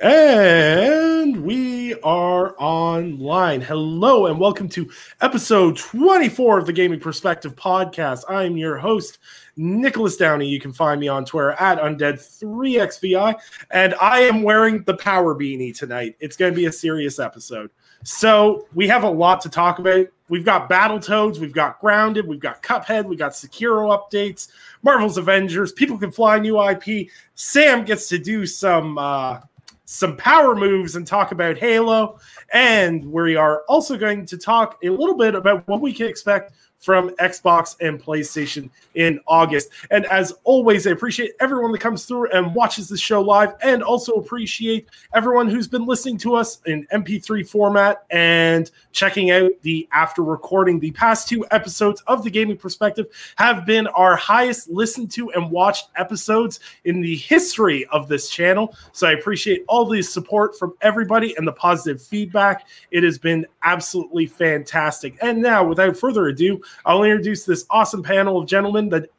And we are online. Hello, and welcome to episode 24 of the Gaming Perspective podcast. I'm your host, Nicholas Downey. You can find me on Twitter at Undead3XVI, and I am wearing the power beanie tonight. It's going to be a serious episode. So, we have a lot to talk about. We've got Battletoads, we've got Grounded, we've got Cuphead, we've got Sekiro updates, Marvel's Avengers, People Can Fly new IP. Sam gets to do some. Uh, some power moves and talk about Halo. And we are also going to talk a little bit about what we can expect from Xbox and PlayStation in August. And as always, I appreciate everyone that comes through and watches the show live, and also appreciate everyone who's been listening to us in MP3 format and checking out the after recording. The past two episodes of the Gaming Perspective have been our highest listened to and watched episodes in the history of this channel. So I appreciate all the support from everybody and the positive feedback. It has been absolutely fantastic. And now, without further ado, I'll introduce this awesome panel of gentlemen that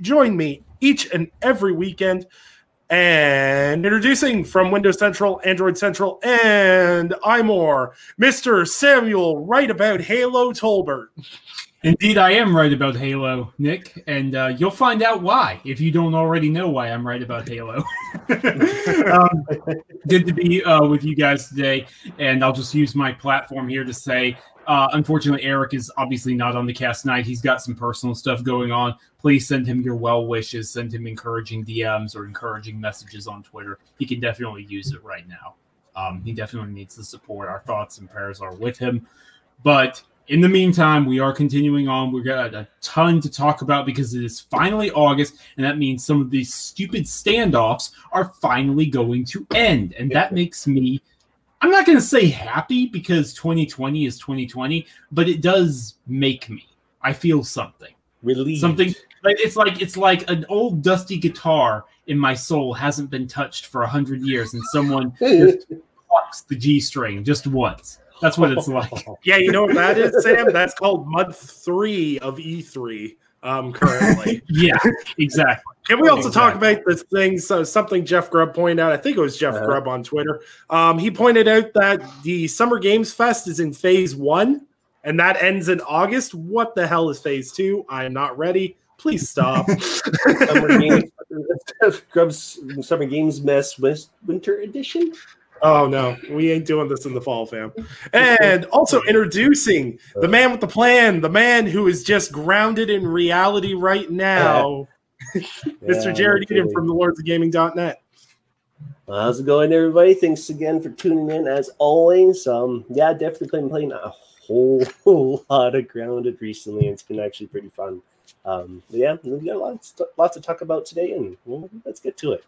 join me each and every weekend. And introducing from Windows Central, Android Central, and iMore, Mr. Samuel, right about Halo Tolbert. Indeed, I am right about Halo, Nick, and uh, you'll find out why if you don't already know why I'm right about Halo. um, good to be uh, with you guys today, and I'll just use my platform here to say uh, unfortunately, Eric is obviously not on the cast tonight. He's got some personal stuff going on. Please send him your well wishes. Send him encouraging DMs or encouraging messages on Twitter. He can definitely use it right now. Um, he definitely needs the support. Our thoughts and prayers are with him. But in the meantime, we are continuing on. We've got a ton to talk about because it is finally August, and that means some of these stupid standoffs are finally going to end. And that makes me I'm not going to say happy because 2020 is 2020, but it does make me. I feel something. Relieved. Something like it's like it's like an old dusty guitar in my soul hasn't been touched for a hundred years, and someone just plucks the G string just once. That's what it's like. Yeah, you know what that is, Sam? That's called month three of E3 um, currently. yeah, exactly. Can we also exactly. talk about this thing? So something Jeff Grubb pointed out. I think it was Jeff uh-huh. Grubb on Twitter. Um, he pointed out that the Summer Games Fest is in phase one, and that ends in August. What the hell is phase two? I am not ready. Please stop. Summer Games, Grubb's Summer Games Mess Winter Edition. Oh no, we ain't doing this in the fall, fam. And also introducing the man with the plan, the man who is just grounded in reality right now, Mr. Jared Eden from the Lords of Gaming.net. How's it going, everybody? Thanks again for tuning in as always. Um, yeah, definitely been playing a whole, whole lot of grounded recently. It's been actually pretty fun. Um, yeah, we got lots, lots to talk about today, and well, let's get to it.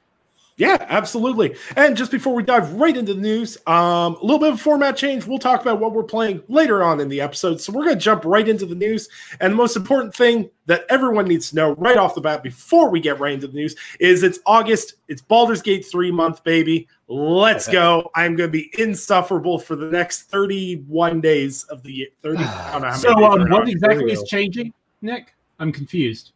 Yeah, absolutely. And just before we dive right into the news, um, a little bit of format change. We'll talk about what we're playing later on in the episode. So we're going to jump right into the news. And the most important thing that everyone needs to know right off the bat before we get right into the news is it's August. It's Baldur's Gate 3 month, baby. Let's go. I'm going to be insufferable for the next 31 days of the year. 30. so, um, what exactly is changing, Nick? I'm confused.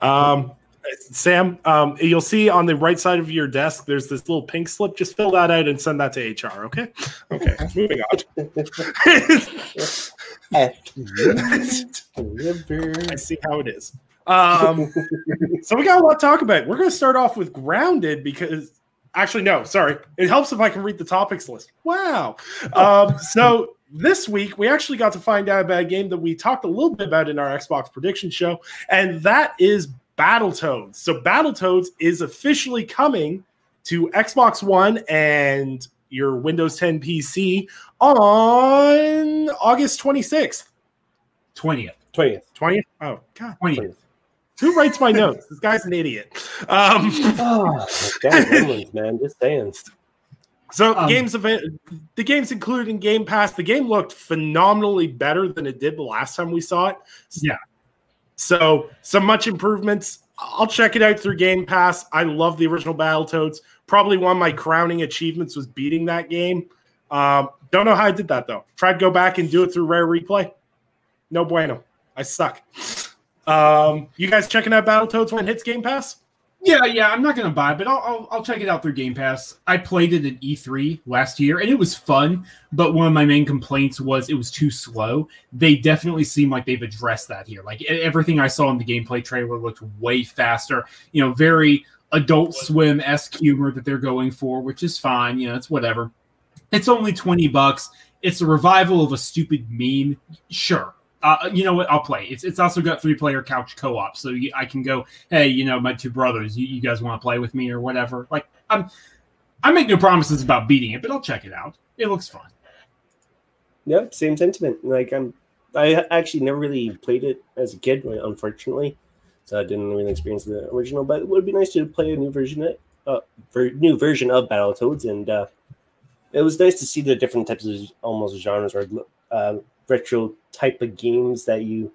Um, Sam, um, you'll see on the right side of your desk, there's this little pink slip. Just fill that out and send that to HR. Okay. Okay. Moving on. I see how it is. Um, so we got a lot to talk about. We're going to start off with grounded because actually, no, sorry. It helps if I can read the topics list. Wow. Um, so this week we actually got to find out about a game that we talked a little bit about in our Xbox prediction show, and that is Battletoads. So Battletoads is officially coming to Xbox One and your Windows 10 PC on August 26th. 20th. 20th. 20th? Oh, God. 20th. Who writes my notes? this guy's an idiot. Um, oh, God, man. Just saying. So um, games event, the games included in Game Pass. The game looked phenomenally better than it did the last time we saw it. Yeah, so some much improvements. I'll check it out through Game Pass. I love the original Battletoads. Probably one of my crowning achievements was beating that game. Um, don't know how I did that though. Tried to go back and do it through Rare Replay. No bueno. I suck. Um, you guys checking out Battletoads when it hits Game Pass? Yeah, yeah, I'm not gonna buy, it, but I'll, I'll, I'll check it out through Game Pass. I played it at E3 last year, and it was fun. But one of my main complaints was it was too slow. They definitely seem like they've addressed that here. Like everything I saw in the gameplay trailer looked way faster. You know, very Adult Swim esque humor that they're going for, which is fine. You know, it's whatever. It's only twenty bucks. It's a revival of a stupid meme. Sure, uh, you know what? I'll play. It's it's also got three player couch co op, so you, I can go. Hey, you know, my two brothers. You, you guys want to play with me or whatever? Like I'm, I make no promises about beating it, but I'll check it out. It looks fun. Yeah, same sentiment. Like I'm, I actually never really played it as a kid, unfortunately, so I didn't really experience the original. But it would be nice to play a new version of, uh, ver- new version of Battletoads, and uh, it was nice to see the different types of almost genres or uh, retro type of games that you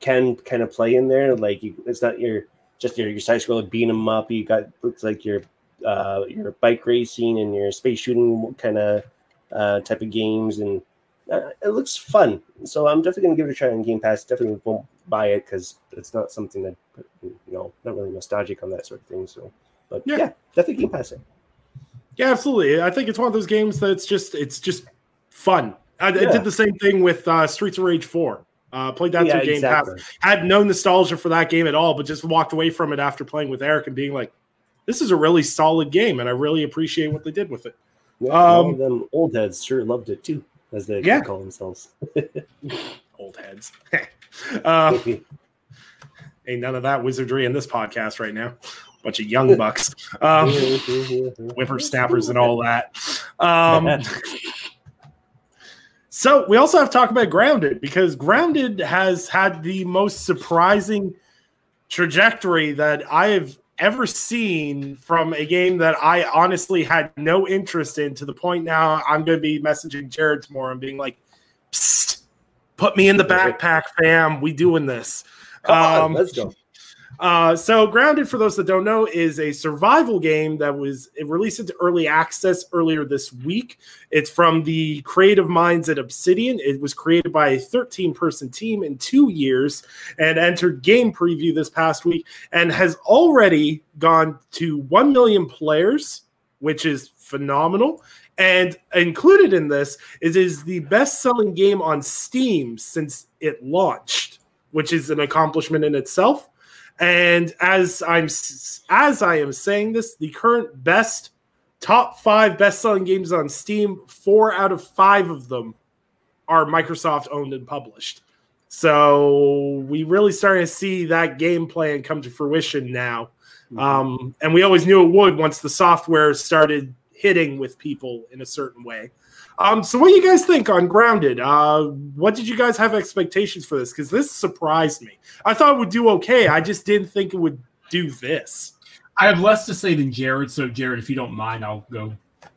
can kind of play in there. Like you, it's not your just your your side scroller beating them up. You got looks like your uh, your bike racing and your space shooting kind of uh, type of games, and uh, it looks fun. So I'm definitely gonna give it a try on Game Pass. Definitely won't buy it because it's not something that you know not really nostalgic on that sort of thing. So, but yeah, yeah definitely Game Pass it. Yeah, absolutely. I think it's one of those games that's just it's just fun. I, yeah. I did the same thing with uh, Streets of Rage Four. Uh, played that yeah, through Game exactly. Pass. Had no nostalgia for that game at all, but just walked away from it after playing with Eric and being like, "This is a really solid game," and I really appreciate what they did with it. Yeah, um, them old heads sure loved it too, as they yeah. call themselves. old heads. uh, ain't none of that wizardry in this podcast right now. Bunch of young bucks, um, whippersnappers, and all that. Um, so we also have to talk about Grounded because Grounded has had the most surprising trajectory that I have ever seen from a game that I honestly had no interest in to the point now I'm going to be messaging Jared tomorrow and being like, put me in the backpack, fam. We doing this. Come um, on, let's go. Uh, so, Grounded, for those that don't know, is a survival game that was released into early access earlier this week. It's from the creative minds at Obsidian. It was created by a 13 person team in two years and entered game preview this past week and has already gone to 1 million players, which is phenomenal. And included in this is, is the best selling game on Steam since it launched, which is an accomplishment in itself. And as I'm as I am saying this, the current best top five best-selling games on Steam, four out of five of them are Microsoft owned and published. So we really starting to see that game plan come to fruition now. Mm-hmm. Um, and we always knew it would once the software started hitting with people in a certain way. Um, so what do you guys think on Grounded? Uh, what did you guys have expectations for this? Because this surprised me. I thought it would do okay. I just didn't think it would do this. I have less to say than Jared. So Jared, if you don't mind, I'll go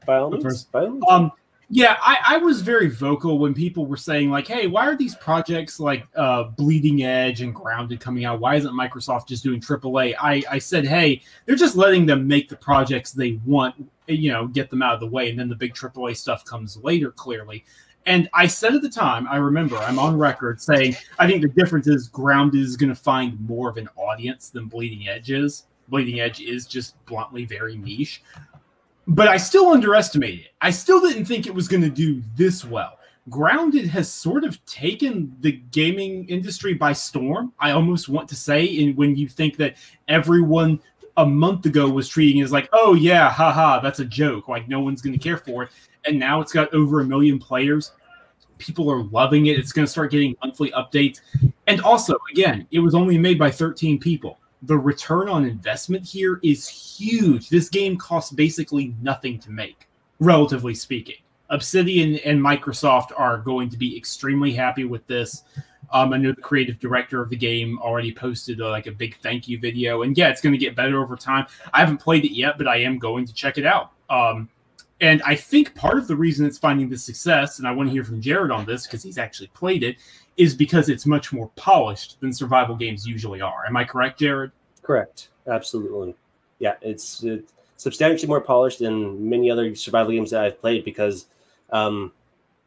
by all means. First. By all means. Um, yeah, I, I, was very vocal when people were saying like, "Hey, why are these projects like uh, Bleeding Edge and Grounded coming out? Why isn't Microsoft just doing AAA?" I, I said, "Hey, they're just letting them make the projects they want, you know, get them out of the way, and then the big AAA stuff comes later." Clearly, and I said at the time, I remember, I'm on record saying, I think the difference is Grounded is going to find more of an audience than Bleeding Edge is. Bleeding Edge is just bluntly very niche but I still underestimated it. I still didn't think it was going to do this well. Grounded has sort of taken the gaming industry by storm. I almost want to say, in when you think that everyone a month ago was treating it as like, oh yeah, haha, that's a joke. Like no one's going to care for it, and now it's got over a million players. People are loving it. It's going to start getting monthly updates, and also, again, it was only made by 13 people the return on investment here is huge. This game costs basically nothing to make, relatively speaking. Obsidian and Microsoft are going to be extremely happy with this. Um, I know the creative director of the game already posted uh, like a big thank you video, and yeah, it's going to get better over time. I haven't played it yet, but I am going to check it out. Um, and I think part of the reason it's finding this success, and I want to hear from Jared on this because he's actually played it, is because it's much more polished than survival games usually are. Am I correct, Jared? Correct. Absolutely. Yeah, it's, it's substantially more polished than many other survival games that I've played because um,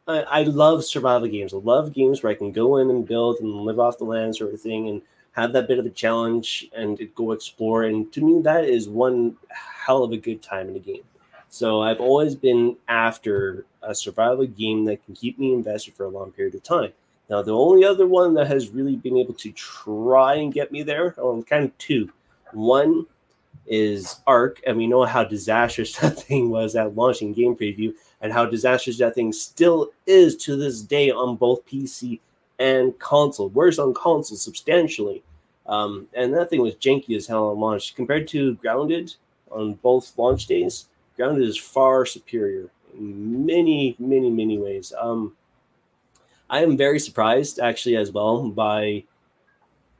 I, I, love survival games. I love games where I can go in and build and live off the land sort of thing. And have that bit of a challenge and go explore. And to me, that is one hell of a good time in a game. So I've always been after a survival game that can keep me invested for a long period of time. Now, the only other one that has really been able to try and get me there, well, kind of two. One is Ark, and we know how disastrous that thing was at launching game preview, and how disastrous that thing still is to this day on both PC and console. Worse on console substantially. Um, and that thing was janky as hell on launch. Compared to Grounded on both launch days, Grounded is far superior in many, many, many ways. Um, I am very surprised actually as well by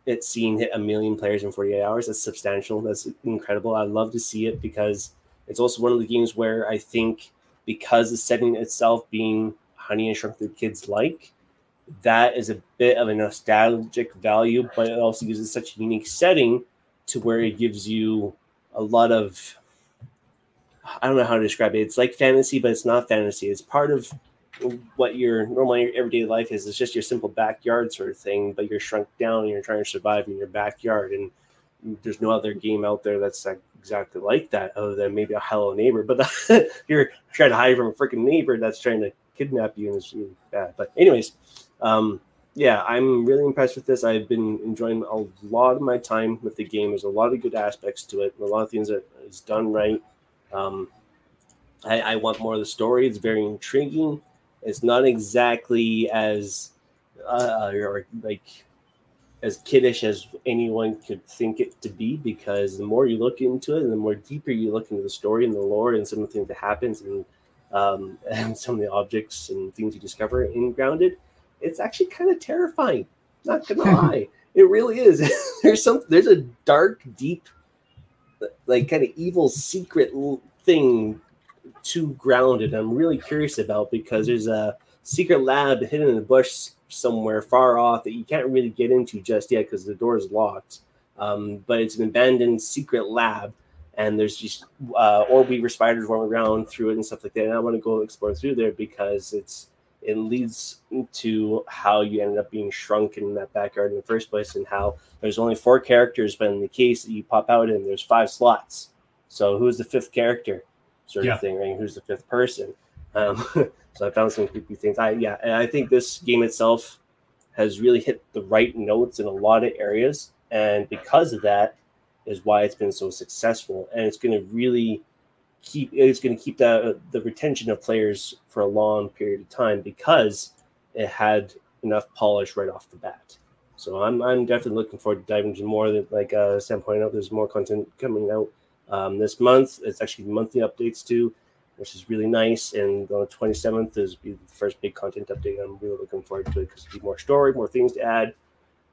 it seeing hit a million players in 48 hours. That's substantial. That's incredible. I love to see it because it's also one of the games where I think because the setting itself being Honey, I Shrunk the Kids like, that is a bit of a nostalgic value, but it also gives it such a unique setting to where it gives you a lot of I don't know how to describe it. It's like fantasy, but it's not fantasy. It's part of what your normal everyday life is. It's just your simple backyard sort of thing, but you're shrunk down and you're trying to survive in your backyard. And there's no other game out there that's like exactly like that, other than maybe a Hello Neighbor. But you're trying to hide from a freaking neighbor that's trying to kidnap you, and it's really bad. But anyways, um, yeah, I'm really impressed with this. I've been enjoying a lot of my time with the game. There's a lot of good aspects to it, a lot of things that is done right. Um, I, I, want more of the story. It's very intriguing. It's not exactly as uh, or like as kiddish as anyone could think it to be because the more you look into it and the more deeper you look into the story and the lore and some of the things that happens and um, and some of the objects and things you discover in grounded it's actually kind of terrifying not gonna lie. It really is. There's some there's a dark deep like kind of evil secret thing too grounded. I'm really curious about because there's a secret lab hidden in the bush somewhere far off that you can't really get into just yet because the door is locked. Um, but it's an abandoned secret lab, and there's just uh, orb weaver spiders roaming around through it and stuff like that. And I want to go explore through there because it's it leads to how you ended up being shrunk in that backyard in the first place, and how there's only four characters, but in the case that you pop out in, there's five slots. So who's the fifth character, sort yeah. of thing, right? Who's the fifth person? Um, so I found some creepy things. I yeah, and I think this game itself has really hit the right notes in a lot of areas, and because of that, is why it's been so successful, and it's going to really keep it's going to keep the the retention of players for a long period of time because it had enough polish right off the bat. So I'm I'm definitely looking forward to diving into more. Like uh, Sam pointed out, there's more content coming out um, this month. It's actually monthly updates too, which is really nice. And on the 27th is be the first big content update. I'm really looking forward to it because there'll be more story, more things to add,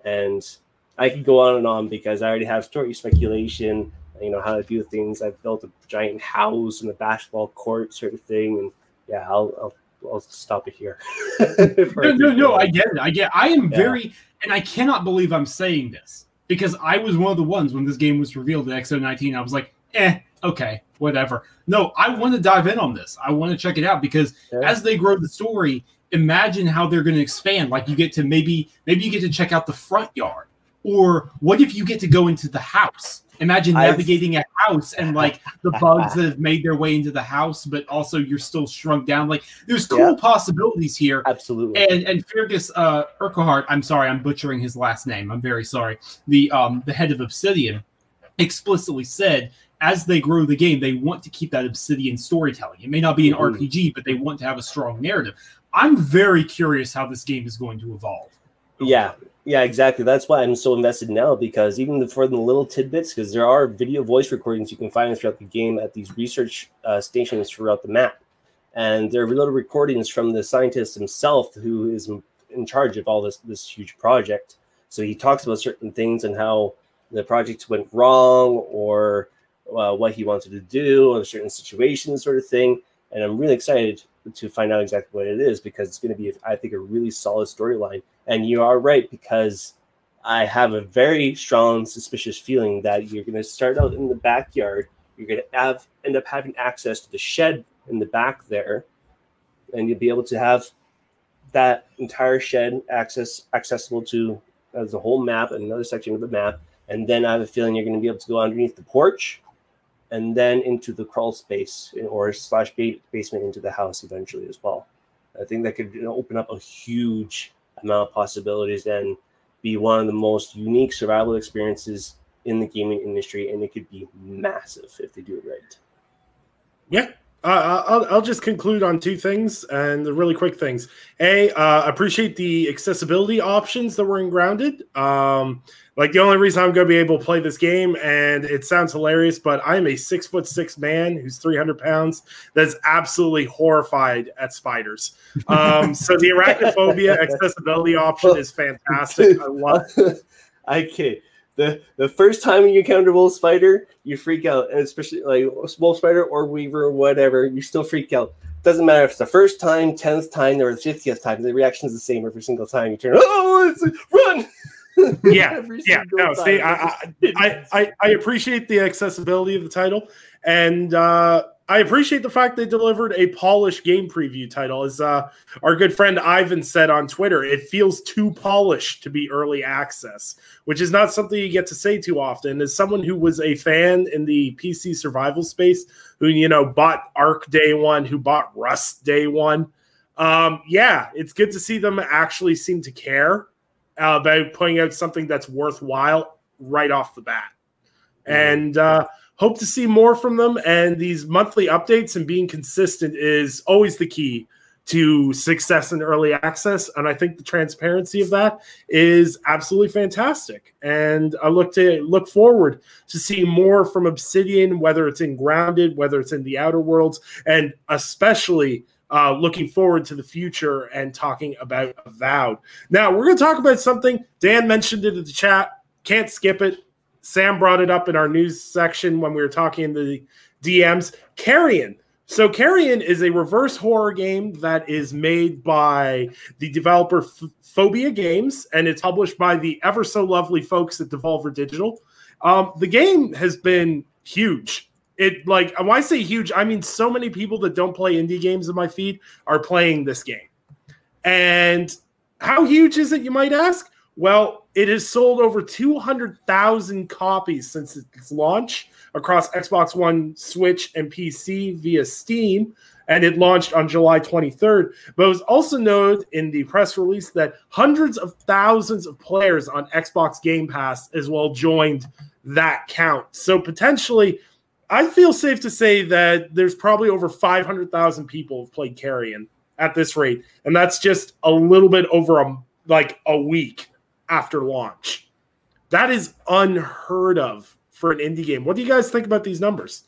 and I could go on and on because I already have story speculation you know how to do things. I've built a giant house and a basketball court sort of thing, and yeah, I'll I'll, I'll stop it here. no, no, no, I get it. I get. It. I am yeah. very, and I cannot believe I'm saying this because I was one of the ones when this game was revealed at XO19. I was like, eh, okay, whatever. No, I want to dive in on this. I want to check it out because yeah. as they grow the story, imagine how they're going to expand. Like you get to maybe maybe you get to check out the front yard, or what if you get to go into the house? Imagine navigating I've... a house and like the bugs that have made their way into the house, but also you're still shrunk down. Like there's cool yeah. possibilities here. Absolutely. And and Fergus uh Urquhart, I'm sorry, I'm butchering his last name. I'm very sorry. The um the head of Obsidian explicitly said as they grow the game, they want to keep that Obsidian storytelling. It may not be an mm-hmm. RPG, but they want to have a strong narrative. I'm very curious how this game is going to evolve. Yeah, yeah, exactly. That's why I'm so invested now because even for the little tidbits, because there are video voice recordings you can find throughout the game at these research uh, stations throughout the map, and there are little recordings from the scientist himself who is in charge of all this this huge project. So he talks about certain things and how the project went wrong or uh, what he wanted to do a certain situation, sort of thing. And I'm really excited to find out exactly what it is because it's going to be, I think, a really solid storyline. And you are right because I have a very strong suspicious feeling that you're going to start out in the backyard. You're going to have end up having access to the shed in the back there, and you'll be able to have that entire shed access accessible to as a whole map, and another section of the map, and then I have a feeling you're going to be able to go underneath the porch, and then into the crawl space or slash basement into the house eventually as well. I think that could open up a huge amount of possibilities and be one of the most unique survival experiences in the gaming industry, and it could be massive if they do it right. Yeah, uh, I'll, I'll just conclude on two things and the really quick things. A, uh, appreciate the accessibility options that were in Grounded. Um, like the only reason I'm going to be able to play this game, and it sounds hilarious, but I'm a six foot six man who's 300 pounds that's absolutely horrified at spiders. Um, so the arachnophobia accessibility option is fantastic. I love. It. I can't the the first time you encounter wolf spider, you freak out, and especially like wolf spider or weaver or whatever, you still freak out. Doesn't matter if it's the first time, tenth time, or the fiftieth time. The reaction is the same every single time. You turn, oh, run! yeah, yeah. No, see, I, I, I, I appreciate the accessibility of the title, and uh, I appreciate the fact they delivered a polished game preview title. As uh, our good friend Ivan said on Twitter, it feels too polished to be early access, which is not something you get to say too often. As someone who was a fan in the PC survival space, who you know bought Ark day one, who bought Rust day one, um, yeah, it's good to see them actually seem to care uh, about putting out something that's worthwhile right off the bat. Mm-hmm. And uh, hope to see more from them. And these monthly updates and being consistent is always the key to success in early access. And I think the transparency of that is absolutely fantastic. And I look to look forward to see more from Obsidian, whether it's in Grounded, whether it's in the Outer Worlds, and especially uh, looking forward to the future and talking about Avowed. Now, we're going to talk about something. Dan mentioned it in the chat. Can't skip it. Sam brought it up in our news section when we were talking in the DMs. Carrion. So Carrion is a reverse horror game that is made by the developer F- Phobia Games, and it's published by the ever so lovely folks at Devolver Digital. Um, the game has been huge. It like when I say huge, I mean so many people that don't play indie games in my feed are playing this game. And how huge is it, you might ask? Well, it has sold over 200,000 copies since its launch across Xbox One, Switch, and PC via Steam, and it launched on July 23rd. But it was also noted in the press release that hundreds of thousands of players on Xbox Game Pass as well joined that count. So potentially, I feel safe to say that there's probably over 500,000 people have played Carrion at this rate, and that's just a little bit over a like a week after launch. That is unheard of for an indie game. What do you guys think about these numbers?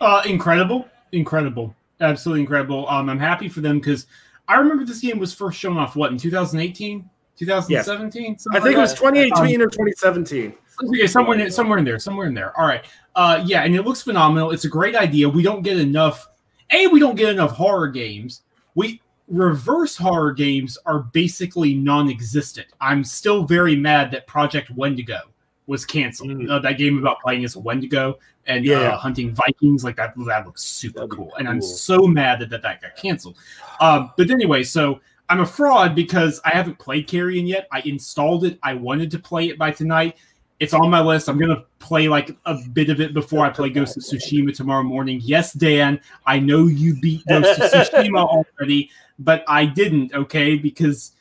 Uh, incredible, incredible, absolutely incredible. Um, I'm happy for them because I remember this game was first shown off what in 2018, 2017. Yes. I think like it was 2018 um, or 2017. Okay, somewhere in, somewhere in there, somewhere in there. All right, uh, yeah, and it looks phenomenal. It's a great idea. We don't get enough. A, we don't get enough horror games. We reverse horror games are basically non-existent. I'm still very mad that Project Wendigo was canceled. Mm. Uh, that game about playing as a Wendigo and uh, yeah. uh, hunting Vikings, like that, that looks super cool. cool. And I'm so mad that that, that got canceled. Um, but anyway, so I'm a fraud because I haven't played Carrion yet. I installed it. I wanted to play it by tonight. It's on my list. I'm gonna play like a bit of it before I play Ghost of Tsushima tomorrow morning. Yes, Dan, I know you beat Ghost of Tsushima already but I didn't. Okay, because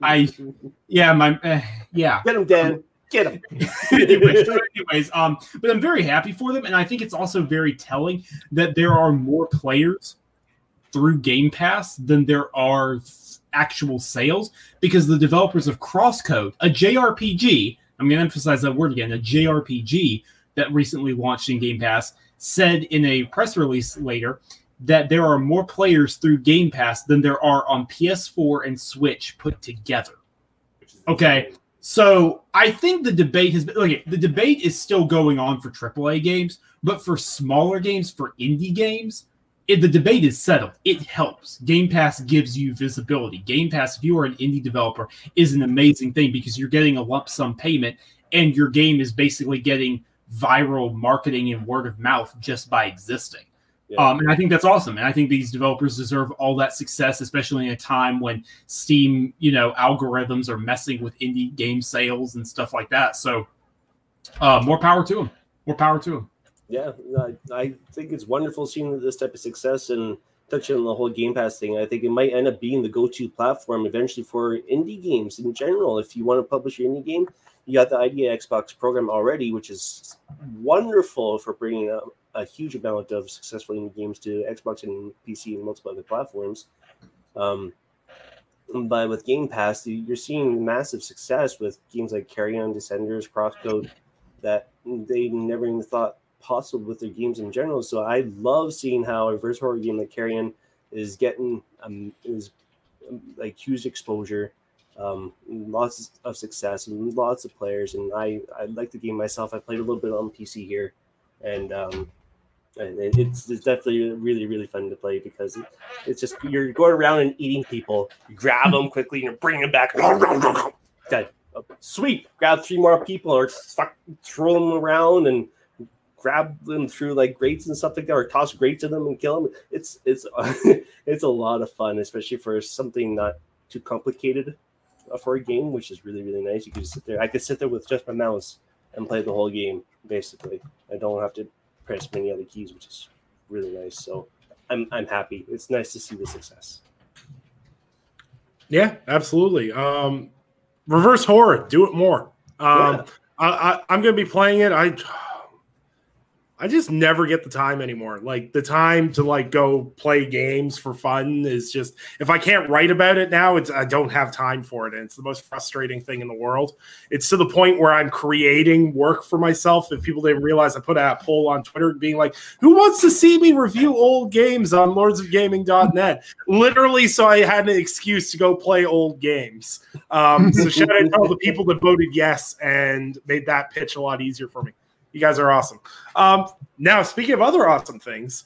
I, yeah, my, uh, yeah. Get him, Dan. Get him. anyways, anyways, um, but I'm very happy for them, and I think it's also very telling that there are more players through Game Pass than there are actual sales because the developers of Crosscode, a JRPG, I'm going to emphasize that word again, a JRPG that recently launched in Game Pass, said in a press release later that there are more players through Game Pass than there are on PS4 and Switch put together. Okay. So I think the debate has been okay. The debate is still going on for AAA games, but for smaller games, for indie games, it, the debate is settled. It helps. Game Pass gives you visibility. Game Pass, if you are an indie developer, is an amazing thing because you're getting a lump sum payment and your game is basically getting viral marketing and word of mouth just by existing. Yeah. Um, and I think that's awesome. And I think these developers deserve all that success, especially in a time when Steam, you know, algorithms are messing with indie game sales and stuff like that. So, uh, more power to them. More power to them. Yeah, I, I think it's wonderful seeing this type of success and touching on the whole Game Pass thing. I think it might end up being the go-to platform eventually for indie games in general. If you want to publish your indie game, you got the ID@Xbox program already, which is wonderful for bringing a huge amount of successful indie games to Xbox and PC and multiple other platforms. Um, but with Game Pass, you're seeing massive success with games like Carrion, Descenders, Crosscode that they never even thought possible with their games in general. So I love seeing how a reverse horror game like Carrion is getting um, is um, like huge exposure, um, lots of success, and lots of players. And I I like the game myself. I played a little bit on PC here, and um, it's, it's definitely really really fun to play because it's just you're going around and eating people. You grab them quickly and you bring them back. Dead. Sweet. Grab three more people or throw them around and grab them through like grates and stuff like that, or toss grates at them and kill them. It's it's it's a lot of fun, especially for something not too complicated for a game, which is really really nice. You can just sit there. I could sit there with just my mouse and play the whole game. Basically, I don't have to press many other keys, which is really nice. So I'm I'm happy. It's nice to see the success. Yeah, absolutely. Um, reverse horror, do it more. Um, yeah. I, I, I'm going to be playing it. I I just never get the time anymore. Like the time to like go play games for fun is just if I can't write about it now, it's I don't have time for it. And it's the most frustrating thing in the world. It's to the point where I'm creating work for myself. If people didn't realize I put a poll on Twitter being like, who wants to see me review old games on lordsofgaming.net? Literally, so I had an excuse to go play old games. Um, so shout out to all the people that voted yes and made that pitch a lot easier for me. You guys are awesome. Um, now, speaking of other awesome things,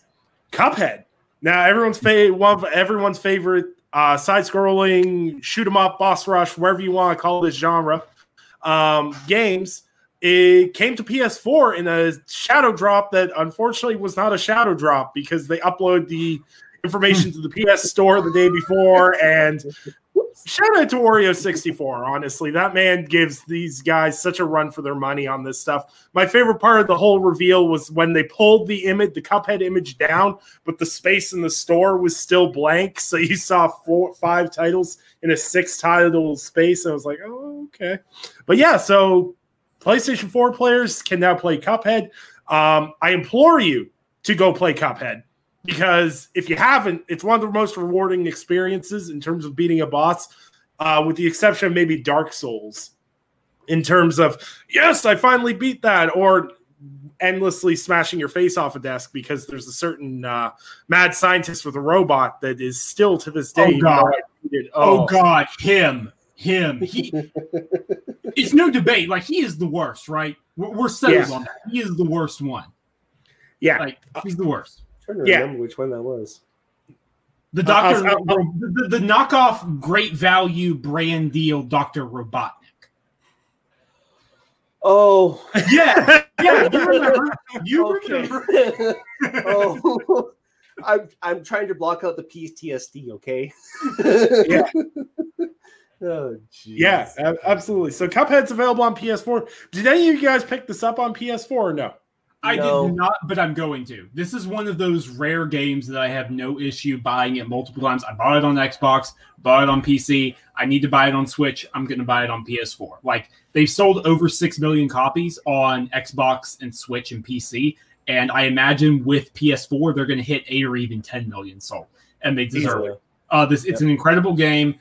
Cuphead. Now, everyone's fa- one of everyone's favorite uh, side-scrolling shoot 'em up, boss rush, wherever you want to call this genre um, games. It came to PS4 in a shadow drop that unfortunately was not a shadow drop because they upload the information to the PS Store the day before, and shout out to Wario64. Honestly, that man gives these guys such a run for their money on this stuff. My favorite part of the whole reveal was when they pulled the image, the Cuphead image down, but the space in the store was still blank. So you saw four, five titles in a six title space. I was like, oh, okay. But yeah, so PlayStation 4 players can now play Cuphead. Um, I implore you to go play Cuphead because if you haven't, it's one of the most rewarding experiences in terms of beating a boss, uh, with the exception of maybe Dark Souls. In terms of, yes, I finally beat that, or endlessly smashing your face off a desk because there's a certain uh, mad scientist with a robot that is still to this day. Oh God! Oh. oh God! Him, him. He. it's no debate. Like he is the worst, right? We're, we're settled yeah. on that. He is the worst one. Yeah, like he's the worst trying to yeah. remember which one that was. The doctor, uh, uh, uh, the, the, the, knockoff, great value brand deal, Doctor Robotnik. Oh yeah, yeah. You remember? You remember? oh, I'm I'm trying to block out the PTSD. Okay. yeah. Oh, jeez. yeah, absolutely. So Cuphead's available on PS4. Did any of you guys pick this up on PS4 or no? I no. did not, but I'm going to. This is one of those rare games that I have no issue buying it multiple times. I bought it on Xbox, bought it on PC. I need to buy it on Switch. I'm going to buy it on PS4. Like they've sold over 6 million copies on Xbox and Switch and PC. And I imagine with PS4, they're going to hit 8 or even 10 million sold. And they deserve Easily. it. Uh, this, it's yep. an incredible game.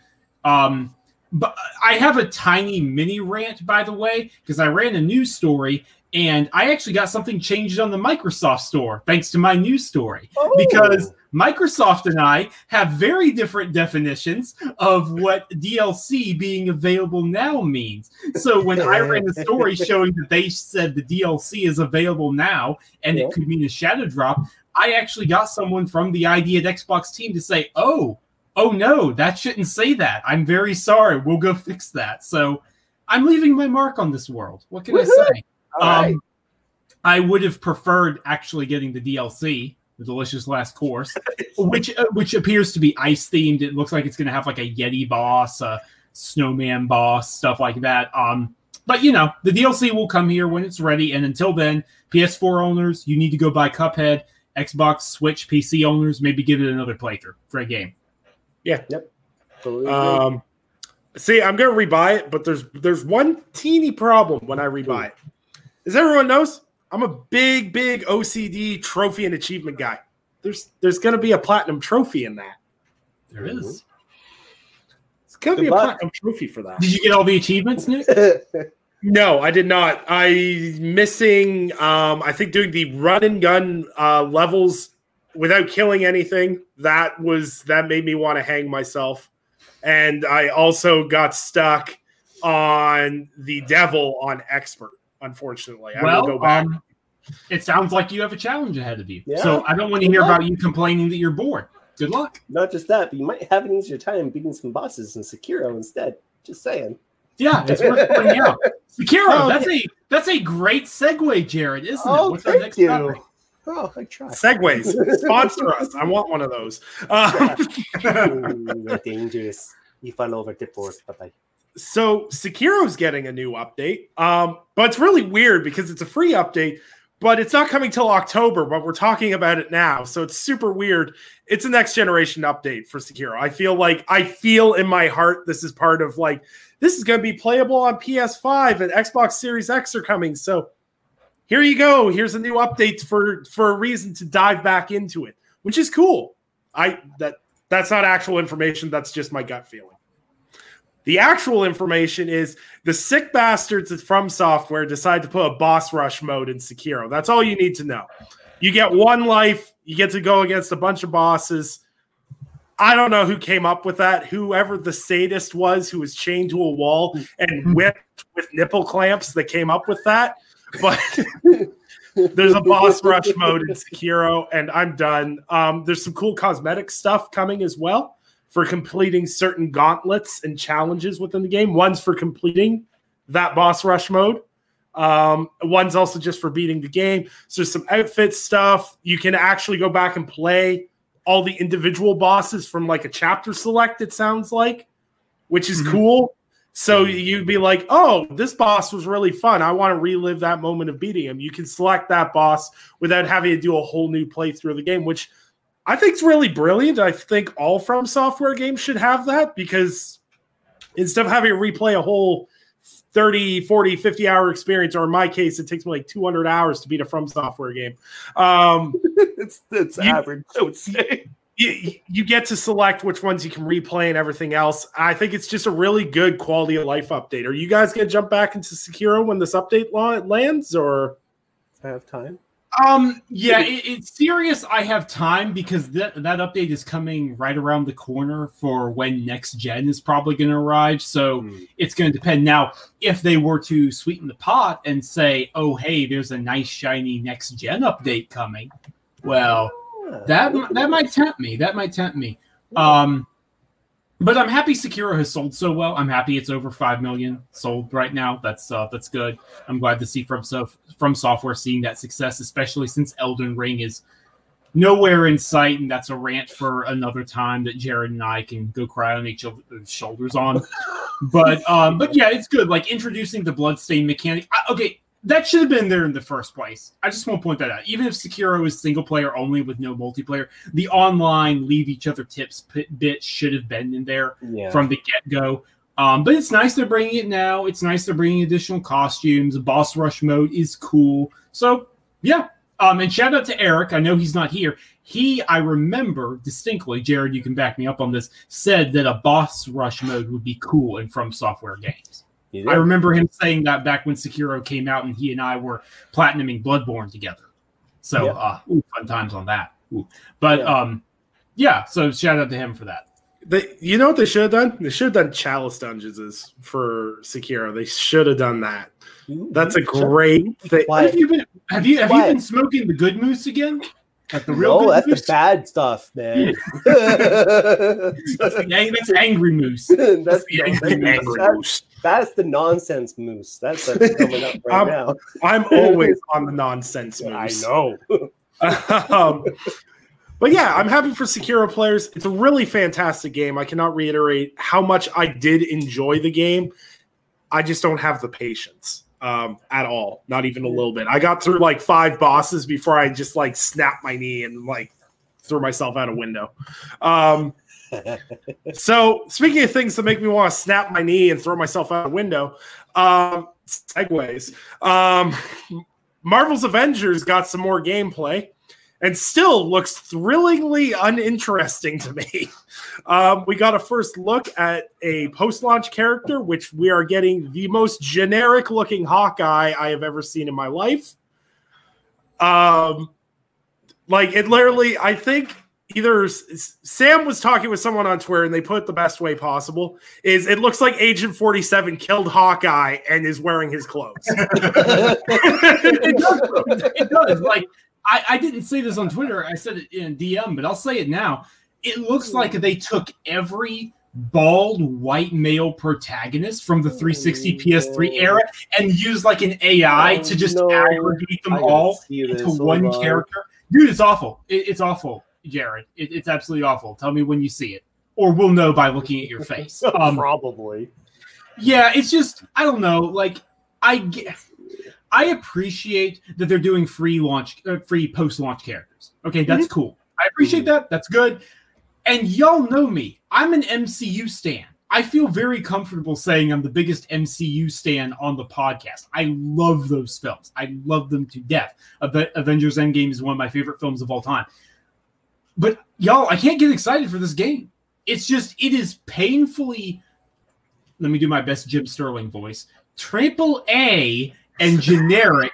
Um, but I have a tiny mini rant, by the way, because I ran a news story and I actually got something changed on the Microsoft store thanks to my news story. Oh. Because Microsoft and I have very different definitions of what DLC being available now means. So when I ran the story showing that they said the DLC is available now and yeah. it could mean a shadow drop, I actually got someone from the ID at Xbox team to say, oh, oh no, that shouldn't say that. I'm very sorry. We'll go fix that. So I'm leaving my mark on this world. What can Woo-hoo! I say? Um, I would have preferred actually getting the DLC the delicious last course, which uh, which appears to be ice themed. It looks like it's going to have like a Yeti boss, a snowman boss, stuff like that. Um, but you know, the DLC will come here when it's ready, and until then, PS4 owners, you need to go buy Cuphead. Xbox, Switch, PC owners, maybe give it another playthrough. Great game. Yeah. Yep. Totally. Um, see, I'm gonna rebuy it, but there's there's one teeny problem when I rebuy it. As everyone knows, I'm a big, big OCD trophy and achievement guy. There's there's gonna be a platinum trophy in that. There is. It's gonna be a platinum trophy for that. Did you get all the achievements, Nick? No, I did not. I missing. Um, I think doing the run and gun uh, levels without killing anything. That was that made me want to hang myself, and I also got stuck on the devil on expert. Unfortunately, I will go back. um, it sounds like you have a challenge ahead of you. Yeah. So I don't want to Good hear luck. about you complaining that you're bored. Good luck. Not just that, but you might have an easier time beating some bosses in Sekiro instead. Just saying. Yeah, it's worth pointing out. Sekiro, Oh, that's a that's a great segue, Jared, isn't it? Oh, What's our thank next you. topic? Oh, I tried. Segways sponsor us. I want one of those. Um, Ooh, you're dangerous. You fell over tip board. Bye bye. So Sekiro's getting a new update. Um, but it's really weird because it's a free update, but it's not coming till October, but we're talking about it now. So it's super weird. It's a next generation update for Sekiro. I feel like I feel in my heart this is part of like this is going to be playable on PS5 and Xbox Series X are coming. So here you go. Here's a new update for for a reason to dive back into it, which is cool. I that that's not actual information. That's just my gut feeling. The actual information is the sick bastards From Software decide to put a boss rush mode in Sekiro. That's all you need to know. You get one life, you get to go against a bunch of bosses. I don't know who came up with that. Whoever the sadist was who was chained to a wall and whipped with nipple clamps that came up with that. But there's a boss rush mode in Sekiro, and I'm done. Um, there's some cool cosmetic stuff coming as well for completing certain gauntlets and challenges within the game. One's for completing that boss rush mode. Um, one's also just for beating the game. So there's some outfit stuff. You can actually go back and play all the individual bosses from like a chapter select, it sounds like, which is Mhm. cool. So you'd be like, oh, this boss was really fun. I want to relive that moment of beating him. You can select that boss without having to do a whole new playthrough of the game, which I think it's really brilliant. I think all From Software games should have that because instead of having to replay a whole 30, 40, 50 hour experience, or in my case, it takes me like 200 hours to beat a From Software game. Um, it's it's You- average, I would say. you, you get to select which ones you can replay and everything else. I think it's just a really good quality of life update. Are you guys going to jump back into Sekiro when this update lands, or I have time. Um, yeah, it, it's serious. I have time because that that update is coming right around the corner for when next gen is probably going to arrive. So Hmm. it's going to depend. Now, if they were to sweeten the pot and say, "Oh, hey, there's a nice shiny next gen update coming," well, Ah, that that might tempt me. That might tempt me. Um, but I'm happy Sekiro has sold so well. I'm happy it's over five million sold right now. That's uh, that's good. I'm glad to see from so from software seeing that success, especially since Elden Ring is nowhere in sight, and that's a rant for another time that Jared and I can go cry on each other's shoulders on. but um, but yeah, it's good. Like introducing the bloodstain mechanic. I, okay, that should have been there in the first place. I just want to point that out. Even if Sekiro is single player only with no multiplayer, the online leave each other tips bit should have been in there yeah. from the get go. Um, but it's nice they're bringing it now. It's nice they're bringing additional costumes. Boss rush mode is cool. So yeah. Um, and shout out to Eric. I know he's not here. He, I remember distinctly, Jared, you can back me up on this, said that a boss rush mode would be cool in From Software games. You I remember him saying that back when Sekiro came out and he and I were platinuming Bloodborne together. So Yeah. uh ooh, fun times on that. Ooh. But Yeah. um yeah, so shout out to him for that. they? You know what they should have done? They should have done Chalice Dungeons for Sekiro. They should have done that. You- That's a great thing. Have you been have you have you been smoking the good moose again? Like the real No, that's moose? the bad stuff, man. That's the ang- that's angry moose. that's, the the, angry Angry that's, Moose. that's the nonsense moose. That's what's coming up right Um, now. I'm always on the nonsense moose. I know. um, but yeah, I'm happy for Sekiro players. It's a really fantastic game. I cannot reiterate how much I did enjoy the game. I just don't have the patience um, at all, not even a little bit. I got through like five bosses before I just like snapped my knee and like threw myself out a window. Um, so speaking of things that make me want to snap my knee and throw myself out a window, um, segues. Um, Marvel's Avengers got some more gameplay and still looks thrillingly uninteresting to me. Um, we got a first look at a post launch character, which we are getting the most generic looking Hawkeye I have ever seen in my life. Um, like it literally, I think either Sam was talking with someone on Twitter and they put it the best way possible is it looks like Agent 47 killed Hawkeye and is wearing his clothes. it, does, it does. Like I, I didn't say this on Twitter. I said it in DM, but I'll say it now. It looks like they took every bald white male protagonist from the 360 PS3 era and used like an AI oh, to just no. aggregate them all into one on. character. Dude, it's awful. It, it's awful, Jared. It, it's absolutely awful. Tell me when you see it, or we'll know by looking at your face. Um, Probably. Yeah, it's just I don't know. Like I get I appreciate that they're doing free launch, uh, free post launch characters. Okay, that's mm-hmm. cool. I appreciate that. That's good. And y'all know me. I'm an MCU stan. I feel very comfortable saying I'm the biggest MCU stan on the podcast. I love those films. I love them to death. Avengers Endgame is one of my favorite films of all time. But y'all, I can't get excited for this game. It's just, it is painfully, let me do my best Jim Sterling voice, triple A and generic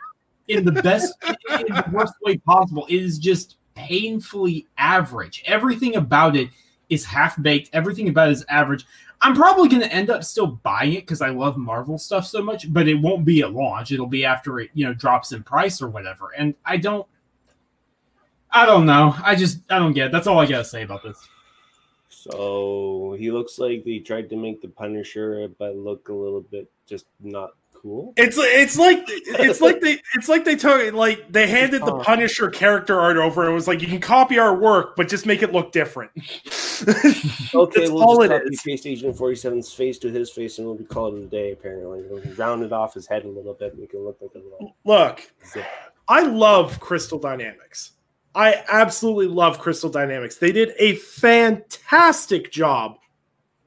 in the best, in the worst way possible. It is just painfully average. Everything about it is half baked. Everything about it is average. I'm probably going to end up still buying it because I love Marvel stuff so much, but it won't be at launch. It'll be after it, you know, drops in price or whatever. And I don't, I don't know. I just, I don't get it. That's all I got to say about this. So he looks like they tried to make the Punisher, but look a little bit just not cool. It's it's like it's like they it's like they took like they handed the oh. Punisher character art over and was like, you can copy our work, but just make it look different. okay, That's we'll all just copy paste Agent 47's face to his face, and we'll be called it a day. Apparently, we'll round it off his head a little bit, make it look like a little. Look, zip. I love Crystal Dynamics. I absolutely love Crystal Dynamics. They did a fantastic job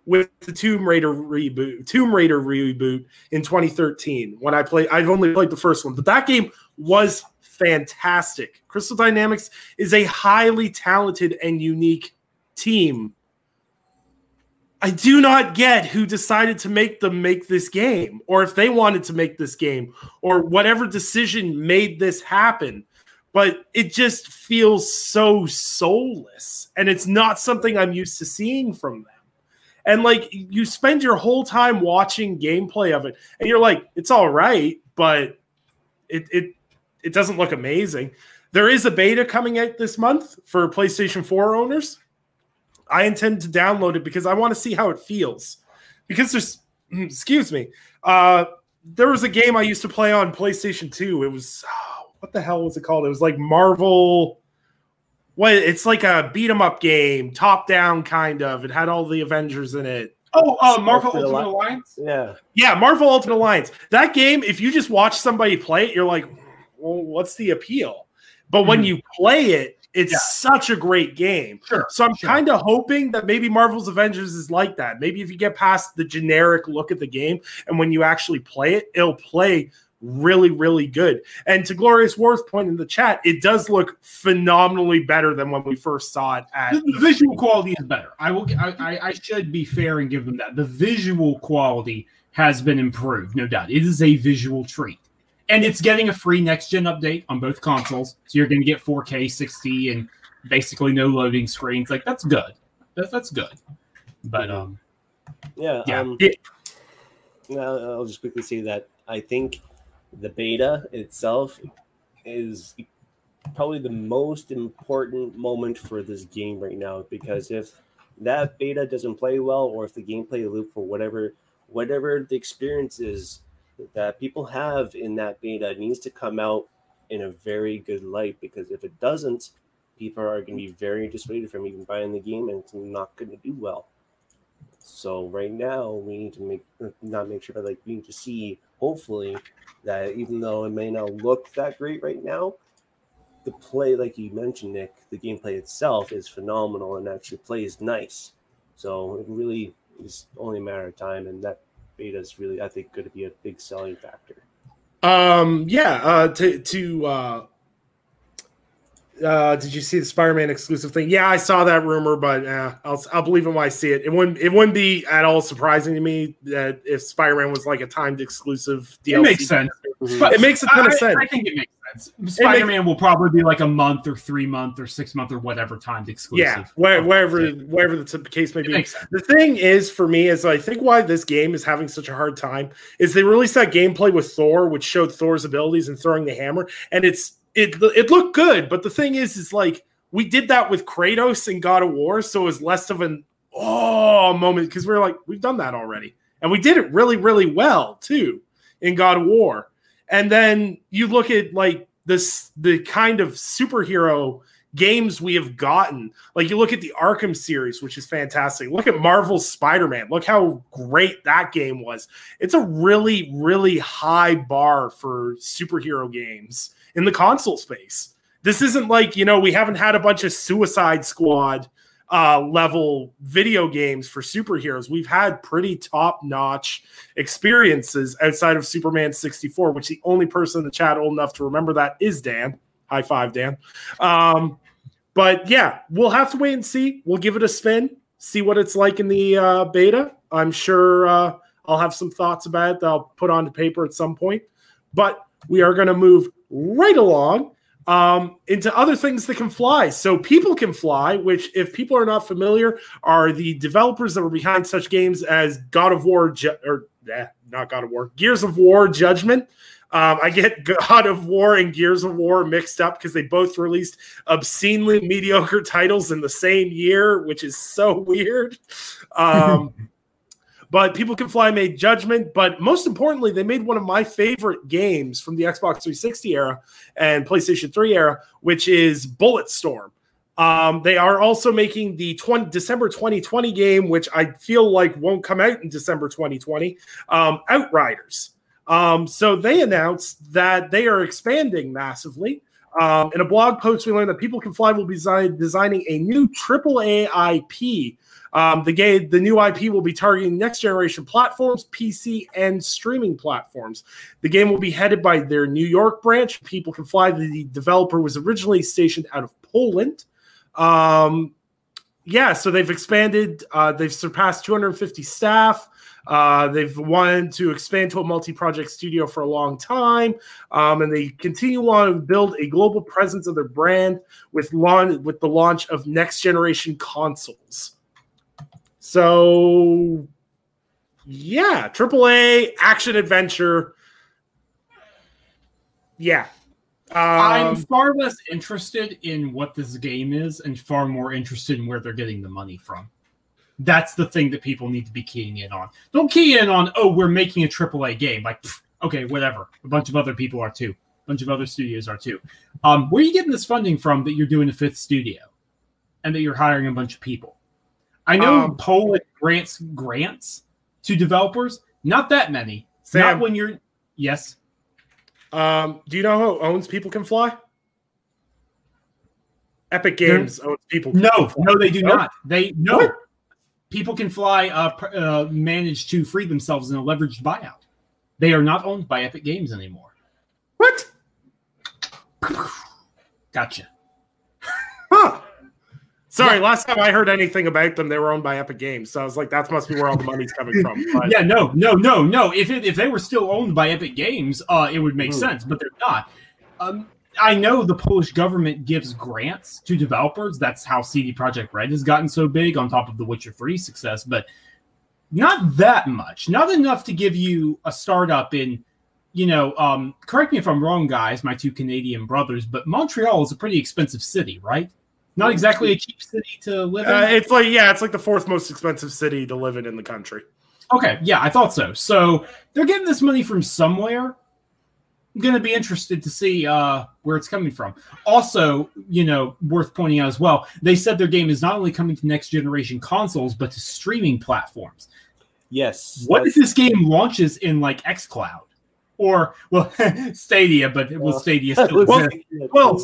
with the Tomb Raider reboot, Tomb Raider reboot in 2013 when I played I've only played the first one, but that game was fantastic. Crystal Dynamics is a highly talented and unique team. I do not get who decided to make them make this game or if they wanted to make this game or whatever decision made this happen. But it just feels so soulless and it's not something I'm used to seeing from them and like you spend your whole time watching gameplay of it and you're like it's all right but it it it doesn't look amazing. There is a beta coming out this month for playstation 4 owners. I intend to download it because i want to see how it feels. Because there's excuse me uh there was a game i used to play on playstation 2 it was oh, what the hell was it called? It was like marvel what it's like a beat 'em up game, top down kind of. It had all the Avengers in it. Oh, uh, Marvel Ultimate, Ultimate Alliance. Yeah, yeah, Marvel Ultimate Alliance. That game, if you just watch somebody play it, you're like, well, what's the appeal? But when hmm. you play it, it's yeah. such a great game. Sure. So I'm sure. kind of hoping that maybe Marvel's Avengers is like that. Maybe if you get past the generic look at the game and when you actually play it, it'll play really, really good. And to Glorious War's point in the chat, it does look phenomenally better than when we first saw it at the, visual quality is better. I will I, I should be fair and give them that. The visual quality has been improved, no doubt. It is a visual treat. And it's getting a free next gen update on both consoles. So you're gonna get 4K 60 and basically no loading screens. Like that's good. That's that's good. But um yeah, yeah. Um, it, I'll just quickly say that I think the beta itself is probably the most important moment for this game right now because if that beta doesn't play well or if the gameplay loop for whatever whatever the experience is that people have in that beta needs to come out in a very good light because if it doesn't, people are going to be very dissuaded from even buying the game and it's not going to do well. So right now we need to make not make sure, but like we need to see hopefully that even though it may not look that great right now, the play, like you mentioned, Nick, the gameplay itself is phenomenal and actually plays nice. So it really is only a matter of time, and that beta is really, I think, going to be a big selling factor. Um, yeah. Uh, to to uh, uh, did you see the Spider-Man exclusive thing? Yeah, I saw that rumor, but uh, I'll I'll believe it when I see it. It wouldn't it wouldn't be at all surprising to me that if Spider-Man was like a timed exclusive DLC. It makes sense. It makes a ton I, of sense. I think it makes sense. Spider-Man will probably be like a month or three month or six month or whatever timed exclusive. Yeah, where, wherever wherever the case may be. The thing is, for me, is I think why this game is having such a hard time is they released that gameplay with Thor, which showed Thor's abilities and throwing the hammer, and it's it it looked good, but the thing is, is like we did that with Kratos and God of War, so it was less of an oh moment because we are like we've done that already, and we did it really really well too in God of War, and then you look at like this the kind of superhero games we have gotten. Like you look at the Arkham series, which is fantastic. Look at Marvel's Spider-Man. Look how great that game was. It's a really, really high bar for superhero games in the console space. This isn't like, you know, we haven't had a bunch of Suicide Squad uh, level video games for superheroes. We've had pretty top notch experiences outside of Superman 64, which the only person in the chat old enough to remember that is Dan. High five, Dan. Um, but yeah, we'll have to wait and see. We'll give it a spin, see what it's like in the uh, beta. I'm sure uh, I'll have some thoughts about it that I'll put onto paper at some point. But we are going to move right along um, into other things that can fly. So people can fly, which, if people are not familiar, are the developers that were behind such games as God of War, Ju- or eh, not God of War, Gears of War, Judgment. Um, I get God of War and Gears of War mixed up because they both released obscenely mediocre titles in the same year, which is so weird. Um, but People Can Fly made Judgment. But most importantly, they made one of my favorite games from the Xbox 360 era and PlayStation 3 era, which is Bulletstorm. Um, they are also making the 20, December 2020 game, which I feel like won't come out in December 2020, um, Outriders. Um, so they announced that they are expanding massively. Um, in a blog post, we learned that People Can Fly will be design, designing a new AAA IP um, the game, the new IP will be targeting next generation platforms, PC, and streaming platforms. The game will be headed by their New York branch. People can fly. The developer was originally stationed out of Poland. Um, yeah, so they've expanded. Uh, they've surpassed 250 staff. Uh, they've wanted to expand to a multi-project studio for a long time, um, and they continue on to build a global presence of their brand with launch with the launch of next generation consoles. So, yeah, AAA action adventure. Yeah. Um, I'm far less interested in what this game is and far more interested in where they're getting the money from. That's the thing that people need to be keying in on. Don't key in on, oh, we're making a AAA game. Like, pff, okay, whatever. A bunch of other people are too. A bunch of other studios are too. Um, where are you getting this funding from that you're doing a fifth studio and that you're hiring a bunch of people? I know um, Poland grants grants to developers. Not that many. Sam, not when you're. Yes. Um, do you know who owns People Can Fly? Epic Games They're, owns People. no, no, they do not. They no. What? People Can Fly uh, uh, managed to free themselves in a leveraged buyout. They are not owned by Epic Games anymore. What? Gotcha. Huh. Sorry, yeah. last time I heard anything about them, they were owned by Epic Games. So I was like, that must be where all the money's coming from. But... yeah, no, no, no, no. If it, if they were still owned by Epic Games, uh, it would make mm. sense, but they're not. Um, I know the Polish government gives grants to developers. That's how CD Projekt Red has gotten so big, on top of the Witcher Three success, but not that much. Not enough to give you a startup in. You know, um, correct me if I'm wrong, guys. My two Canadian brothers, but Montreal is a pretty expensive city, right? Not exactly a cheap city to live in. Uh, it's like yeah, it's like the fourth most expensive city to live in in the country. Okay, yeah, I thought so. So they're getting this money from somewhere. Going to be interested to see uh, where it's coming from. Also, you know, worth pointing out as well, they said their game is not only coming to next generation consoles, but to streaming platforms. Yes. What if this game launches in like xCloud? Or well, Stadia, but well, Well, Stadia still well. Well,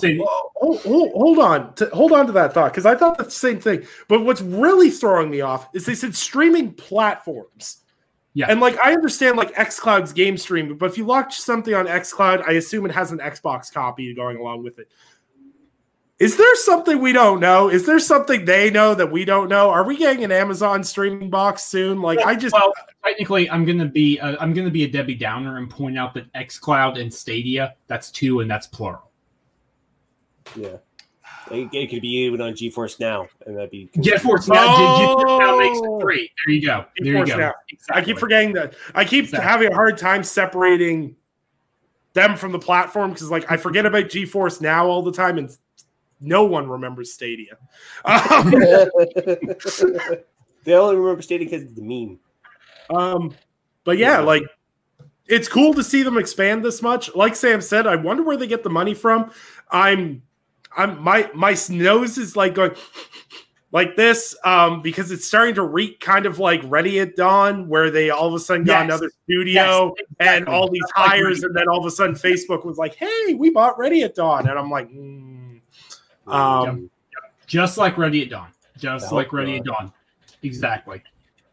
hold, hold on, to, hold on to that thought because I thought the same thing. But what's really throwing me off is they said streaming platforms. Yeah. and like I understand like XCloud's game stream, but if you launch something on XCloud, I assume it has an Xbox copy going along with it. Is there something we don't know? Is there something they know that we don't know? Are we getting an Amazon streaming box soon? Like I just well, technically, I'm gonna be uh, I'm gonna be a Debbie Downer and point out that XCloud and Stadia that's two and that's plural. Yeah. It, it could be even on GeForce now, and that'd be GeForce now, GeForce now makes Oh. it three. There you go. There you go. Now. I keep forgetting that. I keep Exactly. having a hard time separating them from the platform because, like, I forget about GeForce Now all the time, and no one remembers Stadia. Um, they only remember Stadia because it's the meme. um, but yeah, like, it's cool to see them expand this much. Like Sam said, I wonder where they get the money from. I'm, I'm my my nose is like going. Like this, um, because it's starting to reek kind of like Ready at Dawn, where they all of a sudden got Yes. another studio. Yes, and all these Just like hires, Ready and then all of a sudden Facebook was like, "Hey, we bought Ready at Dawn," and I'm like, mm. Um, just like Ready at Dawn. Just I like hope Ready at. Dawn. Exactly.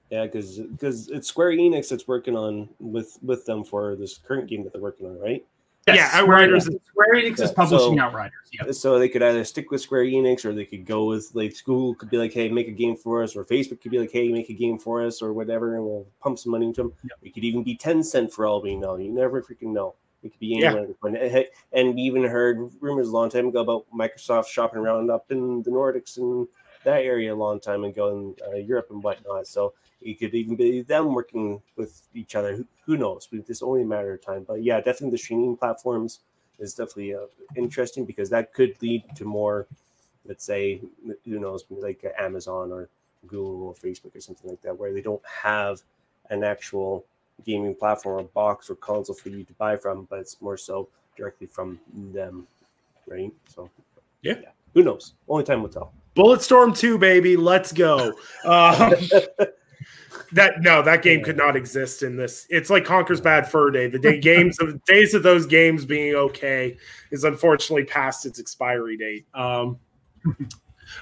Yeah, because because it's Square Enix that's working on with with them for this current game that they're working on, right? Yeah, Square Outriders Enix- Square Enix Yeah, is publishing so- Outriders. Yeah. So they could either stick with Square Enix, or they could go with like Google could be like, "Hey, make a game for us," or Facebook could be like, "Hey, make a game for us," or whatever, and we'll pump some money into them. Yeah. We could even be Tencent for all we know. You never freaking know. It could be Yeah. anyone. And, eh, hey, and we even heard rumors a long time ago about Microsoft shopping around up in the Nordics and that area a long time ago in uh, Europe and whatnot. So it could even be them working with each other. Who, who knows? But It's only a matter of time. But yeah, definitely the streaming platforms is definitely uh, interesting because that could lead to more, let's say, who knows, like Amazon or Google or Facebook or something like that, where they don't have an actual gaming platform or box or console for you to buy from, but it's more so directly from them, right? So, Yeah. Who knows? Only time will tell. Bulletstorm 2, baby, let's go. Um, that no, that game could not exist in this. It's like Conker's Bad Fur Day. The day games of days of those games being okay is unfortunately past its expiry date. Um,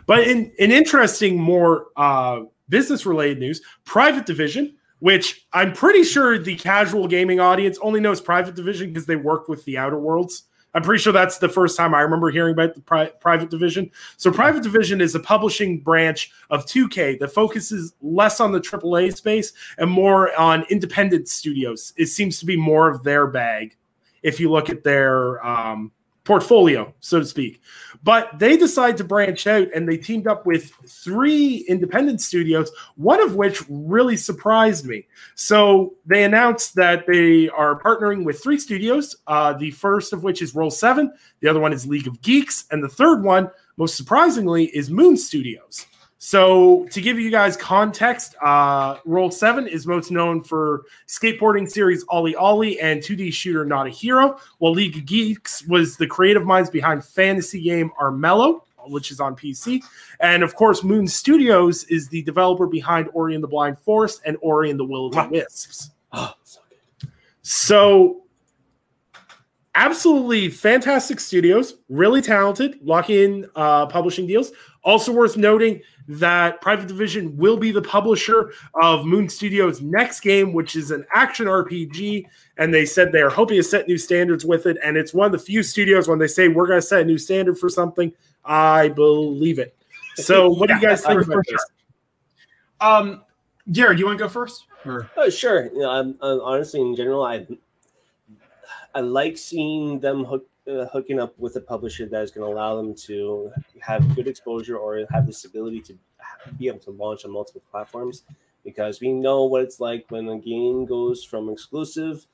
but in in interesting, more uh, business related news, Private Division, which I'm pretty sure the casual gaming audience only knows Private Division because they work with the Outer Worlds. I'm pretty sure that's the first time I remember hearing about the pri- Private Division. So, Private Division is a publishing branch of 2K that focuses less on the AAA space and more on independent studios. It seems to be more of their bag if you look at their um, portfolio, so to speak. But they decided to branch out and they teamed up with three independent studios, one of which really surprised me. So they announced that they are partnering with three studios. Uh, the first of which is Roll Seven, the other one is League of Geeks, and the third one, most surprisingly, is Moon Studios. So to give you guys context, uh, Roll Seven is most known for skateboarding series OlliOlli and 2D shooter Not a Hero, while League of Geeks was the creative minds behind fantasy game Armello, which is on PC. And of course, Moon Studios is the developer behind Ori and the Blind Forest and Ori and the Will of the Wisps. Oh, so. So, absolutely fantastic studios, really talented, lock in uh, publishing deals. Also worth noting that Private Division will be the publisher of Moon Studios' next game, which is an action RPG. And they said they are hoping to set new standards with it. And it's one of the few studios when they say we're going to set a new standard for something, I believe it. So, what do you guys think for about sure. this? Um, Jared, you want to go first? Or Oh, sure. You know, I'm, I'm honestly, in general, I I like seeing them hook, uh, hooking up with a publisher that is going to allow them to have good exposure or have this ability to be able to launch on multiple platforms. Because we know what it's like when a game goes from exclusive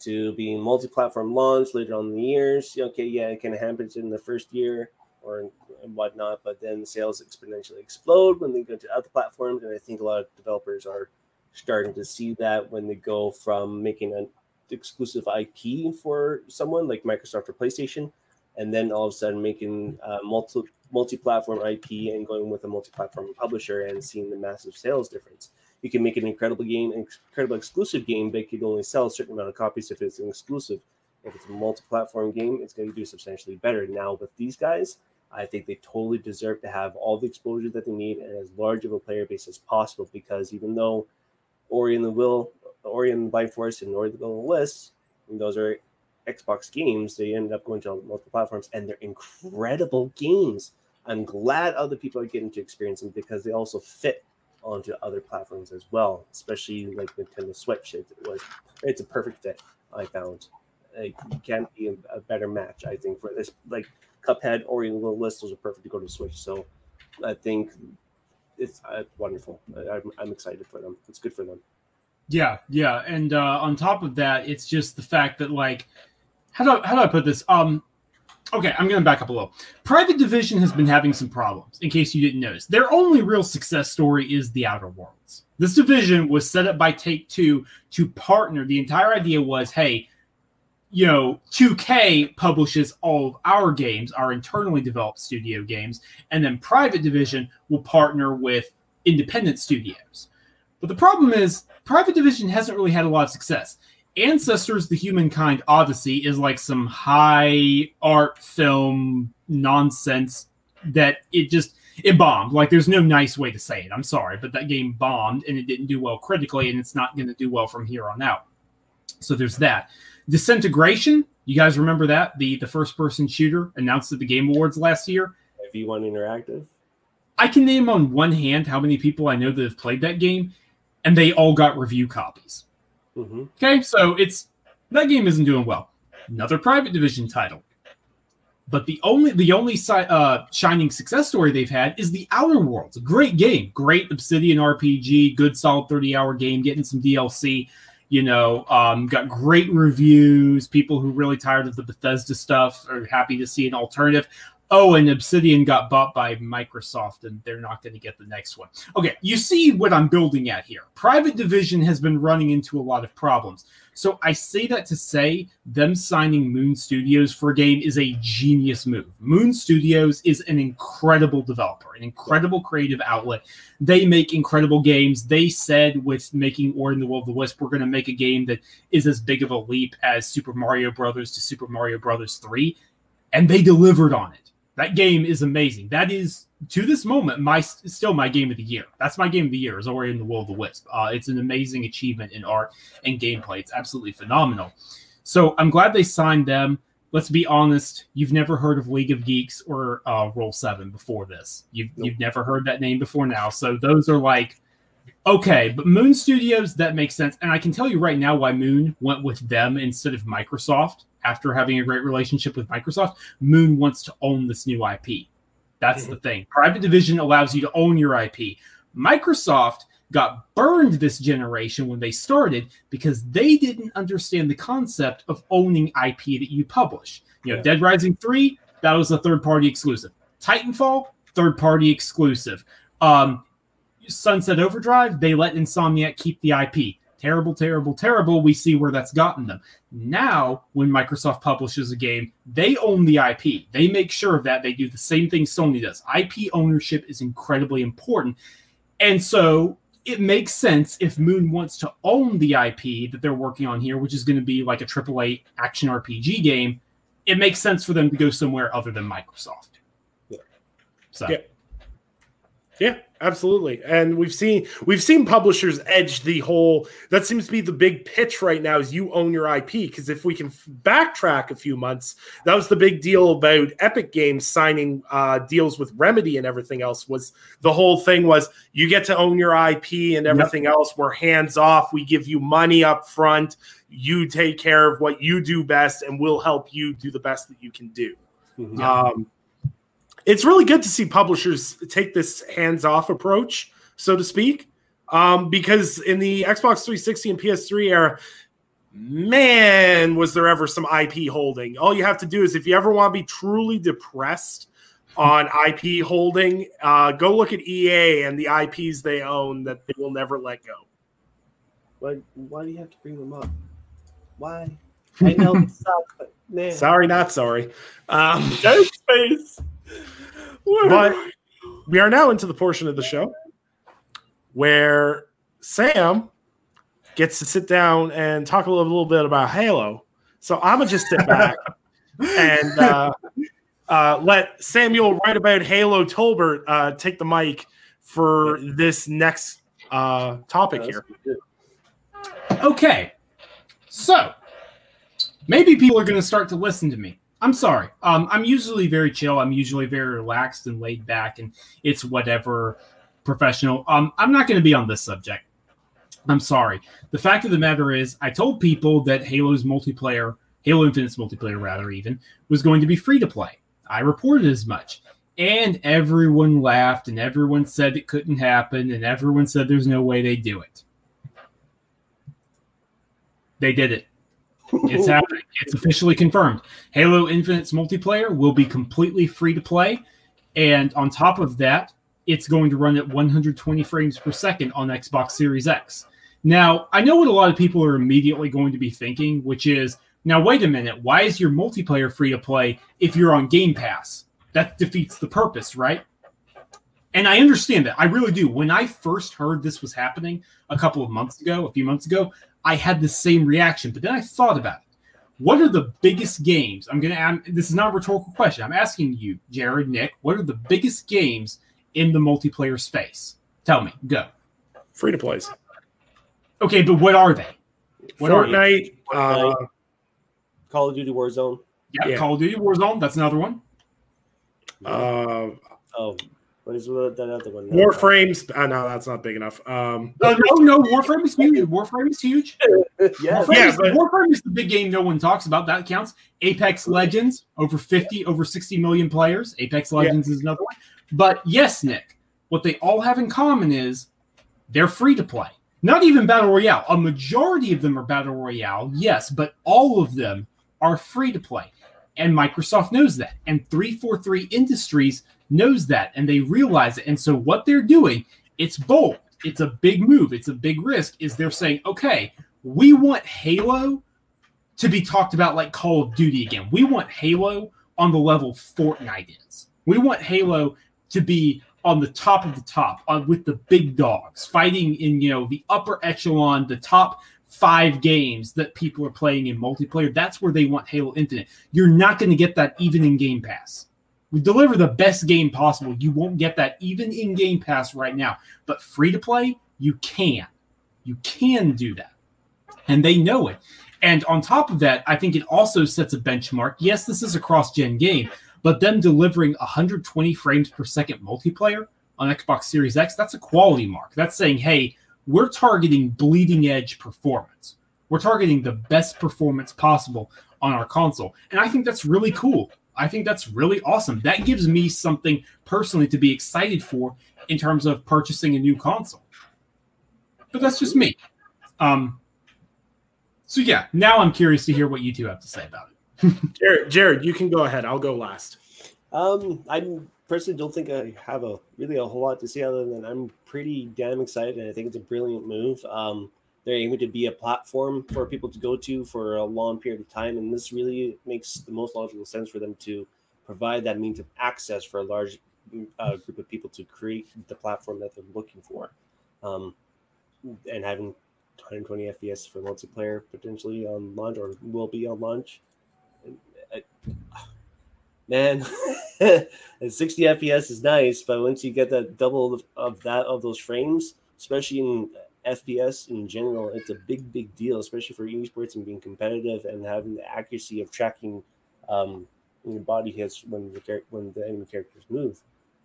to being multi-platform launched later on in the years. Okay, yeah, it can happen in the first year or whatnot, but then sales exponentially explode when they go to other platforms. And I think a lot of developers are starting to see that when they go from making a exclusive IP for someone like Microsoft or PlayStation, and then all of a sudden making uh, multi multi-platform IP and going with a multi-platform publisher and seeing the massive sales difference. You can make an incredible game, an incredible exclusive game, but you can only sell a certain amount of copies if it's an exclusive. If it's a multi-platform game, it's going to do substantially better. Now with these guys, I think they totally deserve to have all the exposure that they need and as large of a player base as possible. Because even though Ori and the Will, The Blind Forest, and of the those are Xbox games, they ended up going to multiple platforms, and they're incredible games. I'm glad other people are getting to experience them because they also fit onto other platforms as well, especially like Nintendo Switch. It, it was it's a perfect fit. I found you can't be a, better match. I think for this like Cuphead or even Little Listles are perfect to go to Switch. So I think it's uh, wonderful. I, I'm, I'm excited for them. It's good for them. Yeah, yeah, and uh, on top of that, it's just the fact that like how do I, how do I put this? Um, okay, I'm going to back up a little. Private Division has been having some problems. In case you didn't notice, their only real success story is the Outer Worlds. This division was set up by Take Two to partner. The entire idea was, hey, you know, 2K publishes all of our games, our internally developed studio games, and then Private Division will partner with independent studios. But the problem is, Private Division hasn't really had a lot of success. Ancestors, the Humankind Odyssey is like some high art film nonsense that it just it bombed. Like there's no nice way to say it. I'm sorry, but that game bombed and it didn't do well critically, and it's not going to do well from here on out. So there's that. Disintegration, you guys remember that the the first person shooter announced at the Game Awards last year. V1 Interactive. I can name on one hand how many people I know that have played that game, and they all got review copies. Mm-hmm. Okay, so it's that game isn't doing well. Another private division title. But the only the only uh, shining success story they've had is the Outer Worlds. Great game, great Obsidian RPG, good solid thirty hour game, getting some DLC. You know, um, got great reviews. People who really tired of the Bethesda stuff are happy to see an alternative. Oh, and Obsidian got bought by Microsoft, and they're not going to get the next one. Okay, you see what I'm building at here. Private Division has been running into a lot of problems. So I say that to say them signing Moon Studios for a game is a genius move. Moon Studios is an incredible developer, an incredible creative outlet. They make incredible games. They said with making Ori in the Will of the Wisp, we're going to make a game that is as big of a leap as Super Mario Brothers to Super Mario Brothers 3, and they delivered on it. That game is amazing. That is to this moment my still my game of the year. That's my game of the year. Is already in the Will of the Wisp. Uh, it's an amazing achievement in art and gameplay. It's absolutely phenomenal. So I'm glad they signed them. Let's be honest. You've never heard of League of Geeks or uh, Roll Seven before this. You've nope. you've never heard that name before now. So those are like okay, but Moon Studios that makes sense. And I can tell you right now why Moon went with them instead of Microsoft after having a great relationship with Microsoft, Moon wants to own this new IP. That's mm-hmm. the thing. Private division allows you to own your IP. Microsoft got burned this generation when they started because they didn't understand the concept of owning IP that you publish. You know, yeah. Dead Rising 3, that was a third party exclusive. Titanfall, third party exclusive. Um, Sunset Overdrive, they let Insomniac keep the IP terrible, terrible, terrible, we see where that's gotten them. Now, when Microsoft publishes a game, they own the IP. They make sure of that. They do the same thing Sony does. IP ownership is incredibly important. And so it makes sense if Moon wants to own the IP that they're working on here, which is going to be like a AAA action RPG game. It makes sense for them to go somewhere other than Microsoft. Yeah. So. Yeah. Yeah, absolutely. And we've seen we've seen publishers edge the whole that seems to be the big pitch right now is you own your IP because if we can backtrack a few months, that was the big deal about Epic Games signing uh, deals with Remedy and everything else was the whole thing was you get to own your IP and everything yep. else we're hands off, we give you money up front, you take care of what you do best and we'll help you do the best that you can do. Mm-hmm. Um, it's really good to see publishers take this hands-off approach, so to speak, um, because in the Xbox 360 and PS3 era, man, was there ever some IP holding. All you have to do is if you ever want to be truly depressed on IP holding, uh, go look at EA and the IPs they own that they will never let go. Why, why do you have to bring them up? Why? I know it sucks, but man. Sorry, not sorry. Um, Dead Space. but we are now into the portion of the show where Sam gets to sit down and talk a little, little bit about Halo. So I'm gonna just sit back and uh, uh, let Samuel write about Halo Tolbert uh, take the mic for this next uh, topic here. Okay. So maybe people are going to start to listen to me. I'm sorry. Um, I'm usually very chill. I'm usually very relaxed and laid back, and it's whatever professional. Um, I'm not going to be on this subject. I'm sorry. The fact of the matter is, I told people that Halo's multiplayer, Halo Infinite's multiplayer, rather, even, was going to be free to play. I reported as much. And everyone laughed, and everyone said it couldn't happen, and everyone said there's no way they do it. They did it. It's happening. It's officially confirmed. Halo Infinite's multiplayer will be completely free to play. And on top of that, it's going to run at 120 frames per second on Xbox Series X. Now, I know what a lot of people are immediately going to be thinking, which is now, wait a minute, why is your multiplayer free to play if you're on Game Pass? That defeats the purpose, right? And I understand that. I really do. When I first heard this was happening a couple of months ago, a few months ago, I had the same reaction. But then I thought about it. What are the biggest games? I'm going to, I'm, this is not a rhetorical question. I'm asking you, Jared, Nick, what are the biggest games in the multiplayer space? Tell me, go. Free to plays. Okay, but what are they? What Fortnite, Fortnite. uh, Call of Duty Warzone. Yeah, Yeah. Call of Duty Warzone. That's another one. uh, Oh, what is that other one? Warframes. Uh, no, that's not big enough. Um, Uh, no, no, Warframe is huge. Warframe is huge. yeah. Warframe, Yeah, is, but- Warframe is the big game no one talks about. That counts. Apex Legends, over 50, over 60 million players. Apex Legends is another one. But yes, Nick, what they all have in common is they're free to play. Not even Battle Royale. A majority of them are Battle Royale, yes, but all of them are free to play. And Microsoft knows that. And 343 Industries knows that. And they realize it. And so what they're doing, it's bold. It's a big move. It's a big risk. Is they're saying, okay, we want Halo to be talked about like Call of Duty again. We want Halo on the level Fortnite is. We want Halo to be on the top of the top on with the big dogs fighting in you know the upper echelon the top five games that people are playing in multiplayer that's where they want halo infinite you're not going to get that even in game pass we deliver the best game possible you won't get that even in game pass right now but free to play you can you can do that and they know it and on top of that i think it also sets a benchmark yes this is a cross-gen game but them delivering 120 frames per second multiplayer on Xbox Series X, that's a quality mark. That's saying, hey, we're targeting bleeding edge performance. We're targeting the best performance possible on our console. And I think that's really cool. I think that's really awesome. That gives me something personally to be excited for in terms of purchasing a new console. But that's just me. Um, so yeah, now I'm curious to hear what you two have to say about it. Jared, Jared, you can go ahead. I'll go last. Um, I personally don't think I have a really a whole lot to say other than I'm pretty damn excited, and I think it's a brilliant move. Um, they're aiming to be a platform for people to go to for a long period of time, and this really makes the most logical sense for them to provide that means of access for a large uh, group of people to create the platform that they're looking for, um, and having 120 FPS for multiplayer potentially on launch or will be on launch. I- man, 60 FPS is nice, but once you get that double of, of that of those frames, especially in FPS in general, it's a big, big deal, especially for esports and being competitive and having the accuracy of tracking um, your body hits when the when the enemy characters move.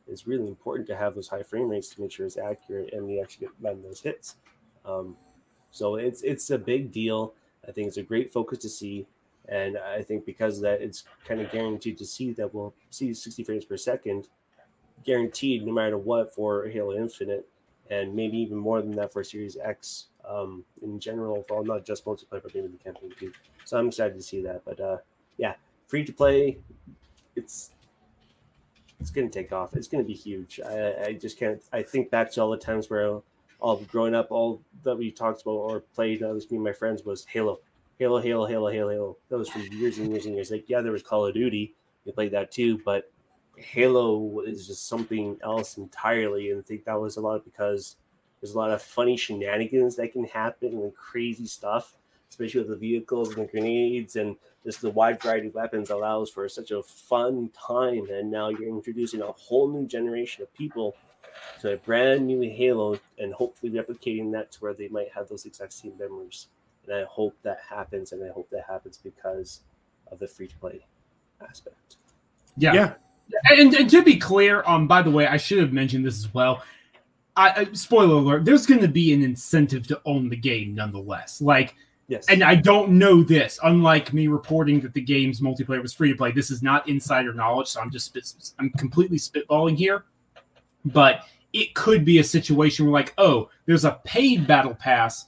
It's really important to have those high frame rates to make sure it's accurate and you actually get land those hits. Um, so it's it's a big deal. I think it's a great focus to see. And I think because of that, it's kind of guaranteed to see that we'll see 60 frames per second, guaranteed no matter what for Halo Infinite, and maybe even more than that for Series X um, in general, well, not just multiplayer, but maybe the campaign too. So I'm excited to see that. But uh, yeah, free to play, it's it's going to take off. It's going to be huge. I, I just can't. I think back to all the times where all growing up, all that we talked about or played, uh, was me and my friends was Halo. Halo, Halo, Halo, Halo, Halo. That was for years and years and years. Like, yeah, there was Call of Duty. We played that too, but Halo is just something else entirely. And I think that was a lot because there's a lot of funny shenanigans that can happen and crazy stuff, especially with the vehicles and the grenades and just the wide variety of weapons allows for such a fun time. And now you're introducing a whole new generation of people to a brand new Halo and hopefully replicating that to where they might have those exact same memories. And I hope that happens, and I hope that happens because of the free to play aspect. Yeah. yeah. And, and, to be clear, um, by the way, I should have mentioned this as well. I, I spoiler alert: there's going to be an incentive to own the game, nonetheless. Like, yes. And I don't know this. Unlike me reporting that the game's multiplayer was free to play, this is not insider knowledge. So I'm just spit, I'm completely spitballing here. But it could be a situation where, like, oh, there's a paid battle pass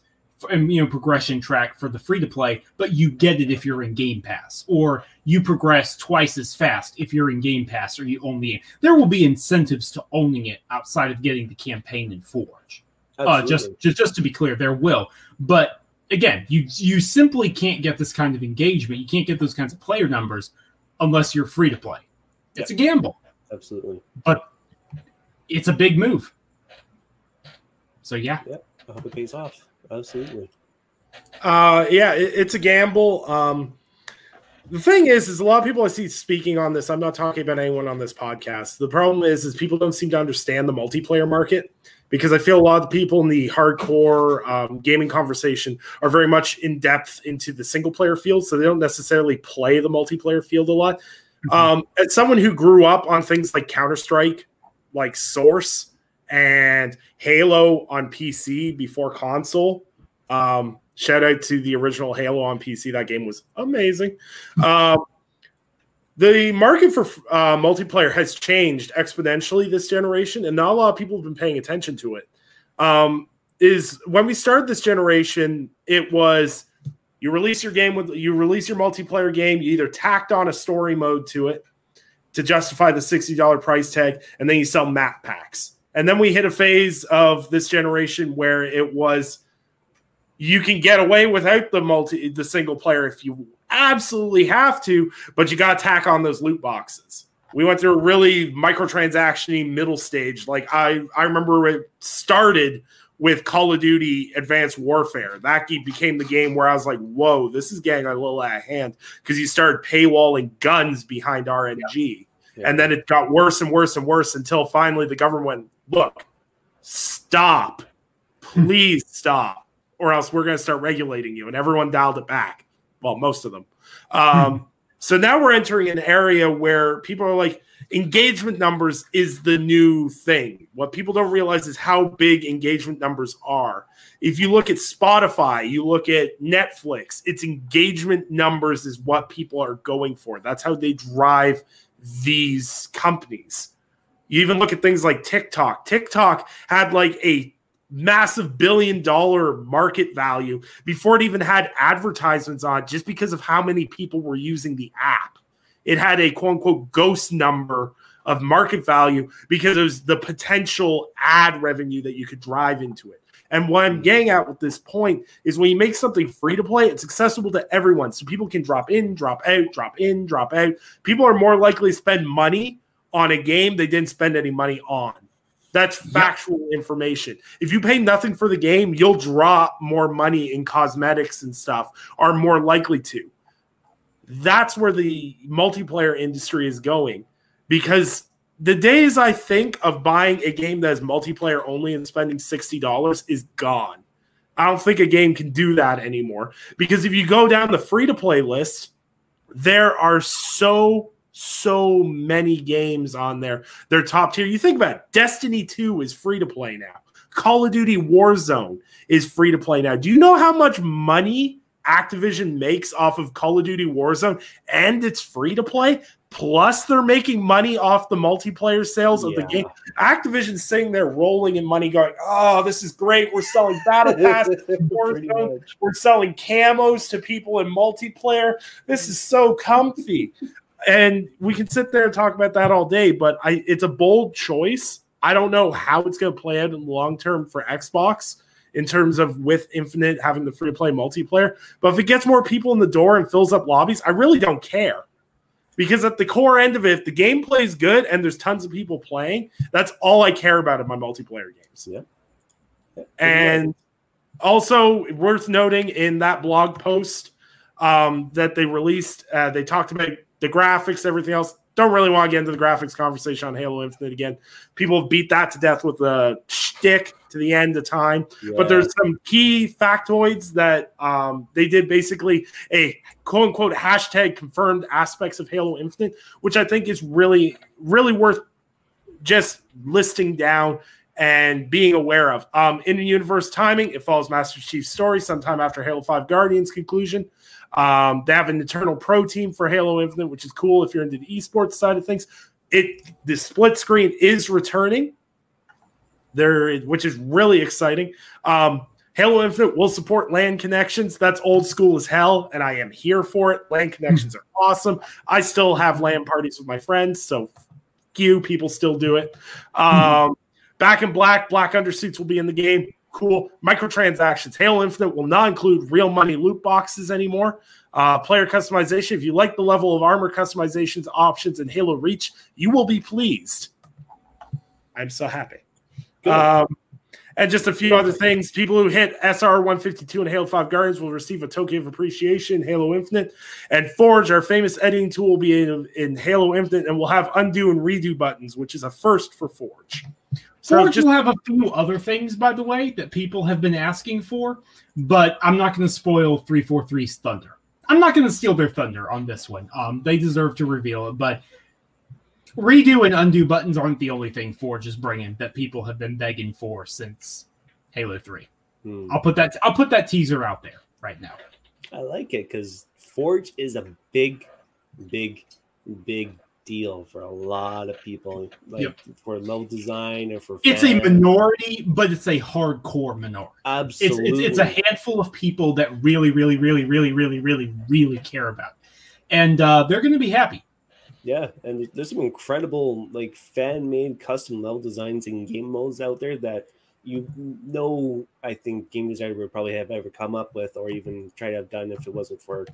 you know progression track for the free to play, but you get it if you're in Game Pass, or you progress twice as fast if you're in Game Pass, or you own the. There will be incentives to owning it outside of getting the campaign in Forge. Uh, just just just to be clear, there will, but again, you you simply can't get this kind of engagement. You can't get those kinds of player numbers unless you're free to play. It's a gamble. Absolutely. But it's a big move. So yeah. Yeah. I hope it pays off absolutely. Uh, yeah, it, it's a gamble. Um, the thing is, is a lot of people I see speaking on this. I'm not talking about anyone on this podcast. The problem is, is people don't seem to understand the multiplayer market because I feel a lot of the people in the hardcore um, gaming conversation are very much in depth into the single player field, so they don't necessarily play the multiplayer field a lot. Mm-hmm. Um, as someone who grew up on things like Counter Strike, like Source, and Halo on PC before console. Um, shout out to the original Halo on PC. That game was amazing. Um, the market for uh, multiplayer has changed exponentially this generation, and not a lot of people have been paying attention to it. Um, is when we started this generation, it was you release your game with you release your multiplayer game, you either tacked on a story mode to it to justify the $60 price tag, and then you sell map packs. And then we hit a phase of this generation where it was you can get away without the multi the single player if you absolutely have to, but you got to tack on those loot boxes. We went through a really microtransaction middle stage. Like I, I remember it started with Call of Duty Advanced Warfare. That became the game where I was like, "Whoa, this is getting a little out of hand," because you started paywalling guns behind RNG, yeah. Yeah. and then it got worse and worse and worse until finally the government went, look, stop, please stop, or else we're going to start regulating you. And everyone dialed it back. Well, most of them. Um, so now we're entering an area where people are like, engagement numbers is the new thing. What people don't realize is how big engagement numbers are. If you look at Spotify, you look at Netflix, its engagement numbers is what people are going for. That's how they drive these companies. You even look at things like TikTok. TikTok had like a massive billion dollar market value before it even had advertisements on just because of how many people were using the app. It had a quote unquote ghost number of market value because it was the potential ad revenue that you could drive into it. And what I'm mm-hmm. getting at with this point is when you make something free to play, it's accessible to everyone. So people can drop in, drop out, drop in, drop out. People are more likely to spend money on a game they didn't spend any money on. That's factual yeah. information. If you pay nothing for the game, you'll drop more money in cosmetics and stuff, are more likely to. That's where the multiplayer industry is going because the days I think of buying a game that is multiplayer only and spending $60 is gone. I don't think a game can do that anymore because if you go down the free to play list, there are so so many games on there. They're top tier. You think about it, Destiny 2 is free to play now. Call of Duty Warzone is free to play now. Do you know how much money Activision makes off of Call of Duty Warzone and it's free to play? Plus, they're making money off the multiplayer sales of yeah. the game. Activision's sitting there rolling in money, going, Oh, this is great. We're selling Battle Pass, Warzone. We're selling camos to people in multiplayer. This is so comfy and we can sit there and talk about that all day, but I it's a bold choice. I don't know how it's going to play out in the long term for Xbox. in terms of with Infinite having the free to play multiplayer. But if it gets more people in the door and fills up lobbies, I really don't care. Because at the core end of it, if the gameplay is good and there's tons of people playing, that's all I care about in my multiplayer games. Yeah. yeah. And also worth noting in that blog post um, that they released, uh, they talked about the graphics, everything else don't really want to get into the graphics conversation on Halo Infinite again. People have beat that to death with the shtick to the end of time. Yeah. But there's some key factoids that um, they did basically a quote unquote hashtag confirmed aspects of Halo Infinite, which I think is really, really worth just listing down and being aware of. Um, in the universe timing, it follows Master Chief's story sometime after Halo 5 Guardians conclusion. Um, they have an internal pro team for Halo Infinite, which is cool if you're into the esports side of things. It the split screen is returning there, which is really exciting. Um, Halo Infinite will support LAN connections. That's old school as hell, and I am here for it. LAN connections are awesome. I still have LAN parties with my friends, so you people still do it. Um, back in black, black undersuits will be in the game cool. Microtransactions. Halo Infinite will not include real money loot boxes anymore. Uh, player customization. If you like the level of armor customizations options in Halo Reach, you will be pleased. I'm so happy. Um, and just a few other things. People who hit SR 152 and Halo 5 Guardians will receive a token of appreciation Halo Infinite. And Forge, our famous editing tool, will be in, in Halo Infinite and will have undo and redo buttons, which is a first for Forge. So Forge just, will have a few other things, by the way, that people have been asking for, but I'm not going to spoil 343's thunder. I'm not going to steal their thunder on this one. Um, they deserve to reveal it, but redo and undo buttons aren't the only thing Forge is bringing that people have been begging for since Halo 3. Hmm. I'll put that I'll put that teaser out there right now. I like it because Forge is a big, big, big deal for a lot of people, like yep. for level design or for. It's a minority, but it's a hardcore minority. Absolutely, it's, it's, it's, a handful of people that really, really, really, really, really, really, really care about, and uh, they're going to be happy. Yeah, and there's some incredible like fan made custom level designs and game modes out there that you know I think game designer would probably have ever come up with or even try to have done if it wasn't for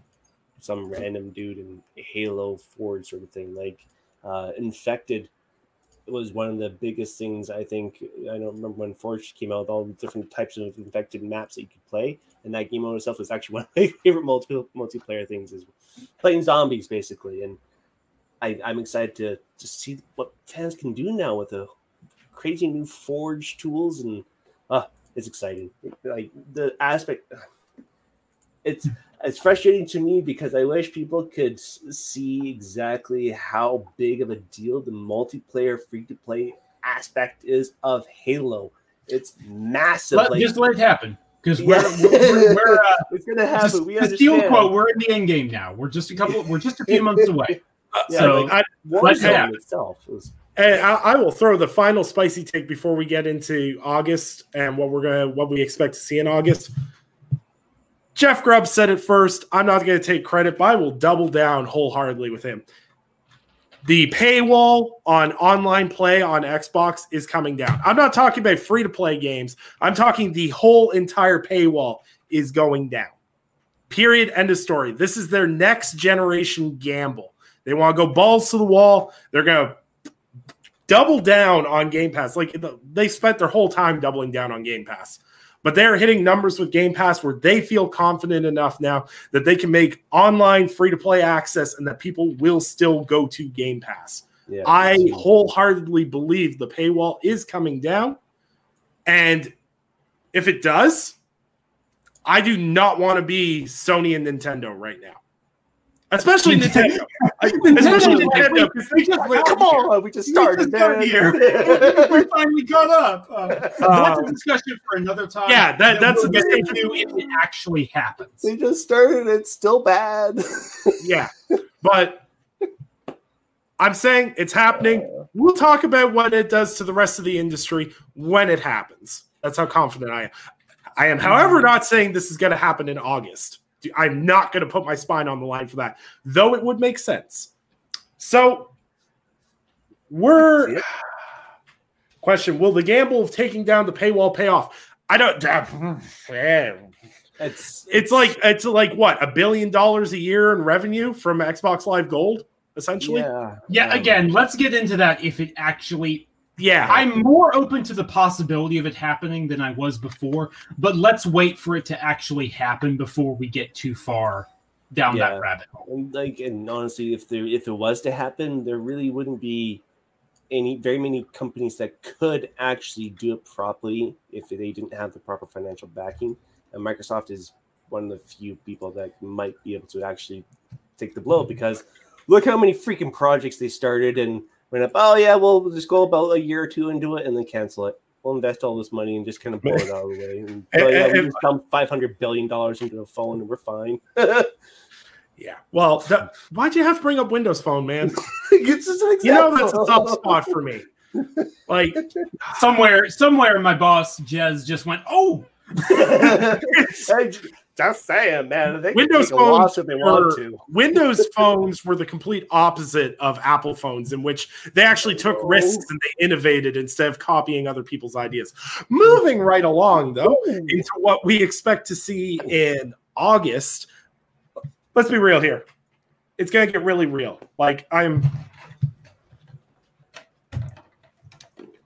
some random dude in Halo Forge sort of thing. Like uh, Infected was one of the biggest things I think. I don't remember when Forge came out with all the different types of infected maps that you could play, and that game mode itself was actually one of my favorite multi- multiplayer things is playing zombies basically. And I, I'm excited to to see what fans can do now with the crazy new Forge tools, and uh, it's exciting. Like the aspect, it's it's frustrating to me because I wish people could see exactly how big of a deal the multiplayer free to play aspect is of Halo. It's massive. Let, like, just let it happen because we're, we're, we're, we're uh, it's gonna happen. Just, we understand. Quote: We're in the end game now. We're just a couple. We're just a few months away. Yeah, so like, happen. Itself and I, I, will throw the final spicy take before we get into August and what we're gonna what we expect to see in August. Jeff Grubb said it first. I'm not going to take credit, but I will double down wholeheartedly with him. The paywall on online play on Xbox is coming down. I'm not talking about free to play games. I'm talking the whole entire paywall is going down. Period. End of story. This is their next generation gamble. They want to go balls to the wall. They're going to double down on Game Pass. Like they spent their whole time doubling down on Game Pass but they're hitting numbers with Game Pass where they feel confident enough now that they can make online free to play access and that people will still go to Game Pass. Yeah, I wholeheartedly believe the paywall is coming down. And if it does, I do not want to be Sony and Nintendo right now. Especially Nintendo. Especially Nintendo. We just, come on, we just started. We just here. we finally got up. Uh, that's a um, discussion for another time. Yeah, that, that's they do if it actually happens. They just started. It's still bad. yeah, but I'm saying it's happening. We'll talk about what it does to the rest of the industry when it happens. That's how confident I am. I am, however, not saying this is going to happen in August. I'm not going to put my spine on the line for that, though it would make sense. So, we're question: Will the gamble of taking down the paywall pay off? I don't. It's it's like it's like what a billion dollars a year in revenue from Xbox Live Gold, essentially. Yeah. Yeah, Um, again, let's get into that if it actually Yeah, I'm more open to the possibility of it happening than I was before, but let's wait for it to actually happen before we get too far down Yeah. that rabbit hole. Like, and honestly, if there if it was to happen, there really wouldn't be any very many companies that could actually do it properly if they didn't have the proper financial backing. And Microsoft is one of the few people that might be able to actually take the blow because look how many freaking projects they started and went up. Oh yeah, well just go about a year or two into it and then cancel it. We'll invest all this money and just kind of blow it out of the way. And, oh, yeah, we just dumped five hundred billion dollars into a phone and we're fine. yeah. Well, that, why'd you have to bring up Windows Phone, man? it's just an You know that's a tough spot for me. Like, Somewhere, somewhere, my boss Jez just went, "Oh, Hey, just saying, man. They Windows can take a loss phones if they want were- to. Windows phones were the complete opposite of Apple phones, in which they actually took Oh. risks and they innovated instead of copying other people's ideas. Moving right along, though, into what we expect to see in August. Let's be real here. It's going to get really real. Like, I'm,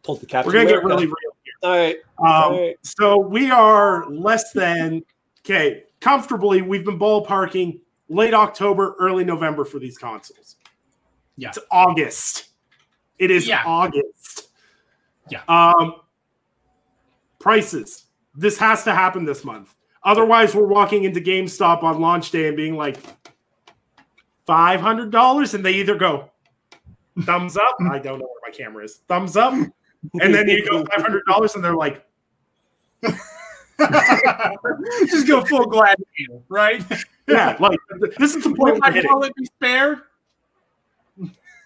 Pulled the Captain we're going to get really real. All right. Um, All right. So we are less than okay, comfortably. We've been ballparking late October, early November for these consoles. Yeah. it's August. It is Yeah. August. Yeah. Um, prices. This has to happen this month. Otherwise, we're walking into GameStop on launch day and being like five hundred dollars, and they either go thumbs up. I don't know where my camera is. Thumbs up, and then you go five hundred dollars, and they're like. just go full gladiator, right? Yeah, like this is the point Will we're my wallet be spared?"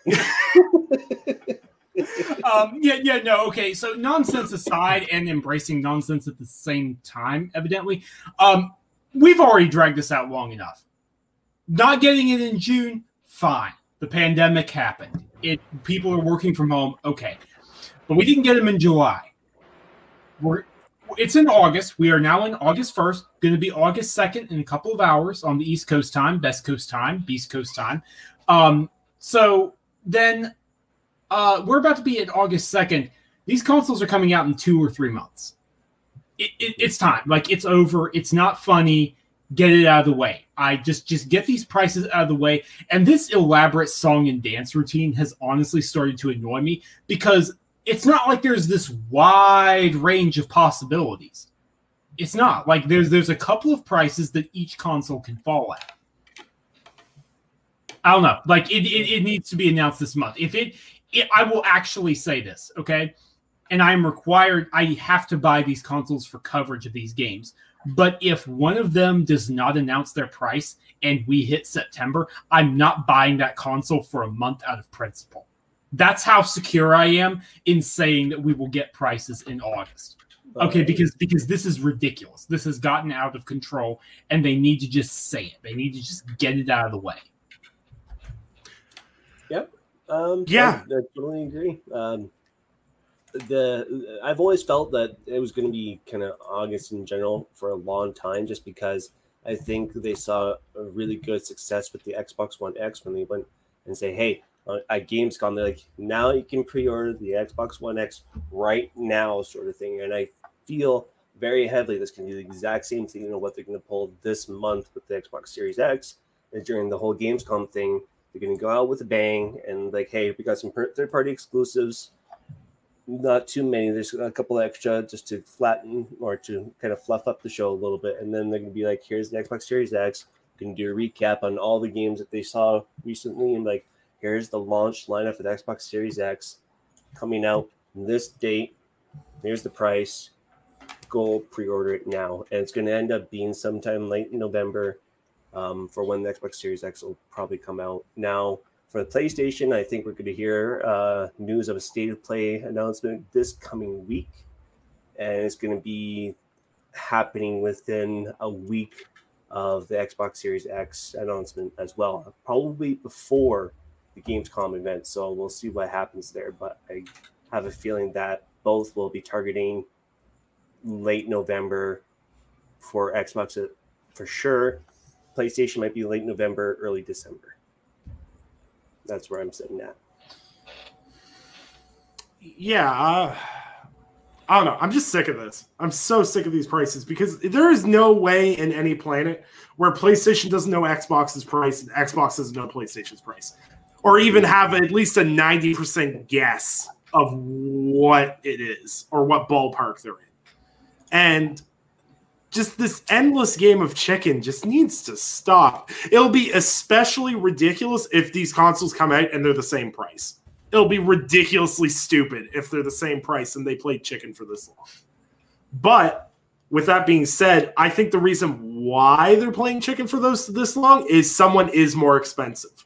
um, yeah, yeah, no, okay. So nonsense aside, and embracing nonsense at the same time, evidently, um, we've already dragged this out long enough. Not getting it in June, fine. The pandemic happened. It people are working from home, okay, but we didn't get them in July. We're it's in August. We are now in August 1st. Going to be August 2nd in a couple of hours on the East Coast time, Best Coast time, Beast Coast time. Um, so then uh, we're about to be at August 2nd. These consoles are coming out in two or three months. It, it, it's time. Like it's over. It's not funny. Get it out of the way. I just just get these prices out of the way. And this elaborate song and dance routine has honestly started to annoy me because it's not like there's this wide range of possibilities. It's not like there's there's a couple of prices that each console can fall at. I don't know. Like it, it, it needs to be announced this month. If it, it, I will actually say this, okay? And I'm required. I have to buy these consoles for coverage of these games. But if one of them does not announce their price and we hit September, I'm not buying that console for a month out of principle. That's how secure I am in saying that we will get prices in August. Okay, because because this is ridiculous. This has gotten out of control, and they need to just say it. They need to just get it out of the way. Yep. Um, Yeah. I, I totally agree. Um, the I've always felt that it was going to be kind of August in general for a long time, just because I think they saw a really good success with the Xbox One X when they went and say, "Hey, at Gamescom, they're like, now you can pre-order the Xbox One X right now," sort of thing. And I feel very heavily this can be the exact same thing. You know what they're going to pull this month with the Xbox Series X is during the whole Gamescom thing. They're going to go out with a bang and like, hey, we got some third party exclusives. Not too many. There's a couple extra just to flatten or to kind of fluff up the show a little bit. And then they're going to be like, here's the Xbox Series X. Going to do a recap on all the games that they saw recently. And like, here's the launch lineup for the Xbox Series X coming out this date. Here's the price. Go pre order it now. And it's going to end up being sometime late in November um, for when the Xbox Series X will probably come out. Now, for the PlayStation, I think we're going to hear uh, news of a state of play announcement this coming week, and it's going to be happening within a week of the Xbox Series X announcement as well, probably before the Gamescom event. So we'll see what happens there. But I have a feeling that both will be targeting late November for Xbox uh, for sure. PlayStation might be late November, early December. That's where I'm sitting at. Yeah, uh, I don't know. I'm just sick of this. I'm so sick of these prices because there is no way in any planet where PlayStation doesn't know Xbox's price and Xbox doesn't know PlayStation's price, or even have at least a 90% guess of what it is or what ballpark they're in. And just this endless game of chicken just needs to stop. It'll be especially ridiculous if these consoles come out and they're the same price. It'll be ridiculously stupid if they're the same price and they played chicken for this long. But with that being said, I think the reason why they're playing chicken for those this long is someone is more expensive.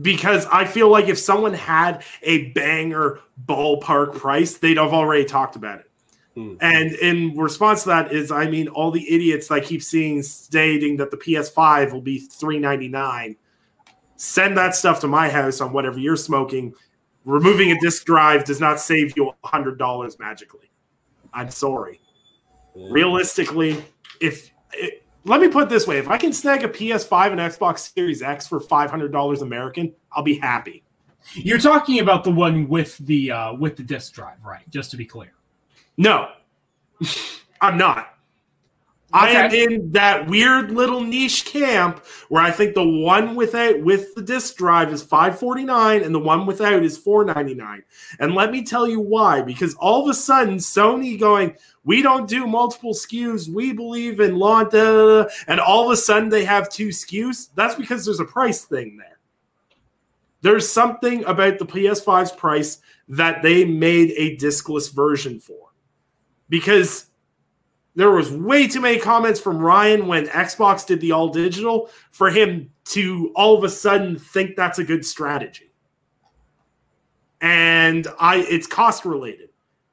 Because I feel like if someone had a banger ballpark price, they'd have already talked about it. Hmm. And in response to that is, I mean, all the idiots that I keep seeing stating that the PS5 will be three ninety nine. Send that stuff to my house on whatever you're smoking. Removing a disk drive does not save you hundred dollars magically. I'm sorry. Realistically, if it, let me put it this way: if I can snag a PS5 and Xbox Series X for five hundred dollars American, I'll be happy. You're talking about the one with the uh, with the disk drive, right? Just to be clear. No, I'm not. I am in that weird little niche camp where I think the one without with the disk drive is 549 and the one without is 499. And let me tell you why because all of a sudden Sony going, we don't do multiple SKUs. We believe in launch, and all of a sudden they have two SKUs. That's because there's a price thing there. There's something about the PS5's price that they made a diskless version for because there was way too many comments from Ryan when Xbox did the all digital for him to all of a sudden think that's a good strategy. And I it's cost related.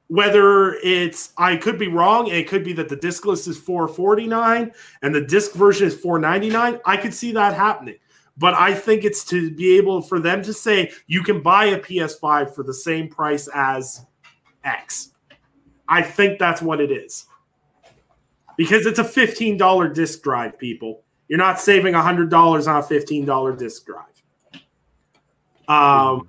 Whether it's I could be wrong, it could be that the diskless is 449 and the disc version is 499. I could see that happening. But I think it's to be able for them to say you can buy a PS5 for the same price as X I think that's what it is. Because it's a $15 disk drive, people. You're not saving $100 on a $15 disk drive. Um,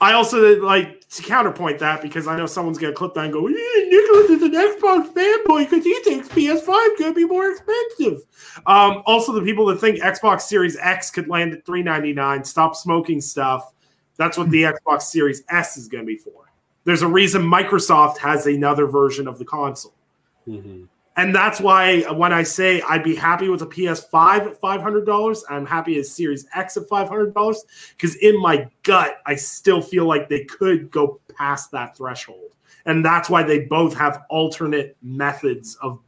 I also like to counterpoint that because I know someone's going to clip that and go, Nicholas is an Xbox fanboy because he thinks PS5 could be more expensive. Um, also, the people that think Xbox Series X could land at 399 stop smoking stuff. That's what the Xbox Series S is going to be for. There's a reason Microsoft has another version of the console. Mm-hmm. And that's why when I say I'd be happy with a PS5 at $500, I'm happy as Series X at $500 because in my gut, I still feel like they could go past that threshold. And that's why they both have alternate methods of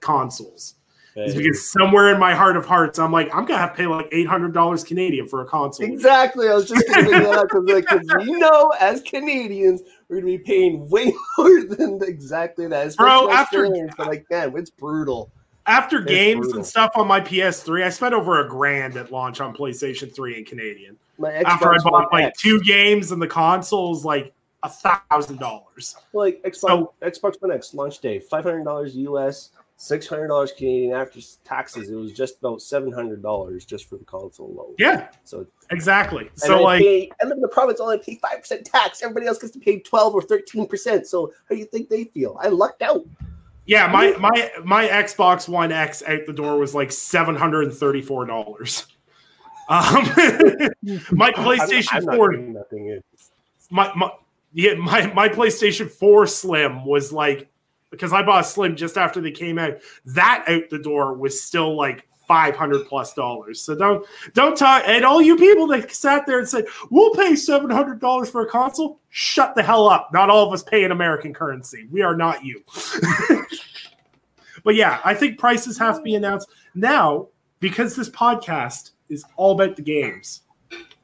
consoles is because somewhere in my heart of hearts, I'm like, I'm gonna have to pay like eight hundred dollars Canadian for a console. Exactly. I was just gonna bring that up because like, we know as Canadians, we're gonna be paying way more than exactly that. Bro, after but like, man, it's brutal. After it's games brutal. and stuff on my PS3, I spent over a grand at launch on PlayStation 3 in Canadian. after I bought like X. two games and the consoles, like a thousand dollars. Like Xbox, so, Xbox One X launch day, five hundred dollars US six hundred dollars Canadian after taxes. It was just about seven hundred dollars just for the console alone. Yeah. So exactly. So like, pay, I live in the province, only pay five percent tax. Everybody else gets to pay twelve or thirteen percent. So how do you think they feel? I lucked out. Yeah, my my my Xbox One X out the door was like seven hundred and thirty four dollars. Um, my PlayStation I'm, I'm Four. My, my yeah, my my PlayStation Four Slim was like because I bought a Slim just after they came out. That out the door was still like five hundred plus dollars. So don't don't talk. And all you people that sat there and said we'll pay seven hundred dollars for a console, shut the hell up. Not all of us pay in American currency. We are not you. but yeah, I think prices have to be announced now because this podcast is all about the games.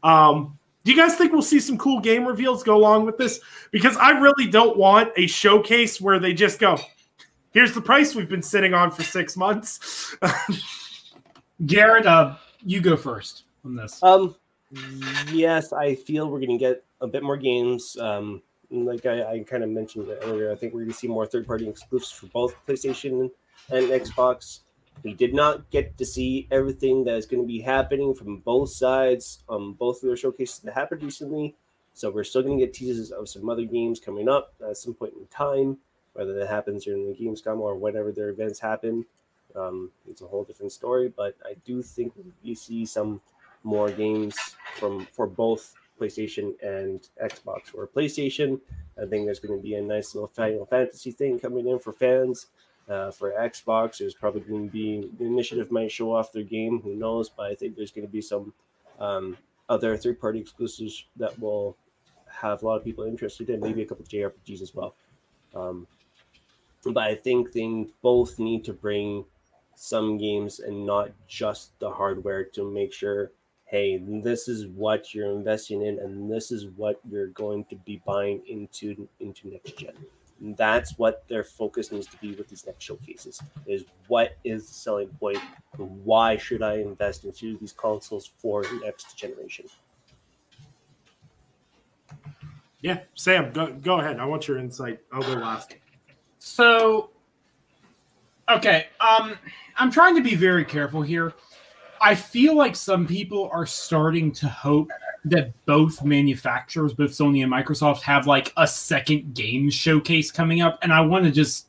Um, do you guys think we'll see some cool game reveals go along with this? Because I really don't want a showcase where they just go, here's the price we've been sitting on for six months. Jared, uh, you go first on this. Um, yes, I feel we're going to get a bit more games. Um, like I, I kind of mentioned earlier, I think we're going to see more third party exclusives for both PlayStation and Xbox. We did not get to see everything that is going to be happening from both sides on both of their showcases that happened recently. So we're still going to get teasers of some other games coming up at some point in time, whether that happens during the Gamescom or whenever their events happen. Um, it's a whole different story, but I do think we see some more games from for both PlayStation and Xbox. or PlayStation, I think there's going to be a nice little Final Fantasy thing coming in for fans. Uh, for Xbox, there's probably going to be the initiative might show off their game. Who knows? But I think there's going to be some um, other third-party exclusives that will have a lot of people interested in. Maybe a couple of JRPGs as well. Um, but I think they both need to bring some games and not just the hardware to make sure hey this is what you're investing in and this is what you're going to be buying into into next gen and that's what their focus needs to be with these next showcases is what is the selling point why should i invest into these consoles for the next generation? Yeah sam go, go ahead. I want your insight. I'll go last. So okay um i'm trying to be very careful here I feel like some people are starting to hope that both manufacturers, both Sony and Microsoft, have like a second game showcase coming up. And I want to just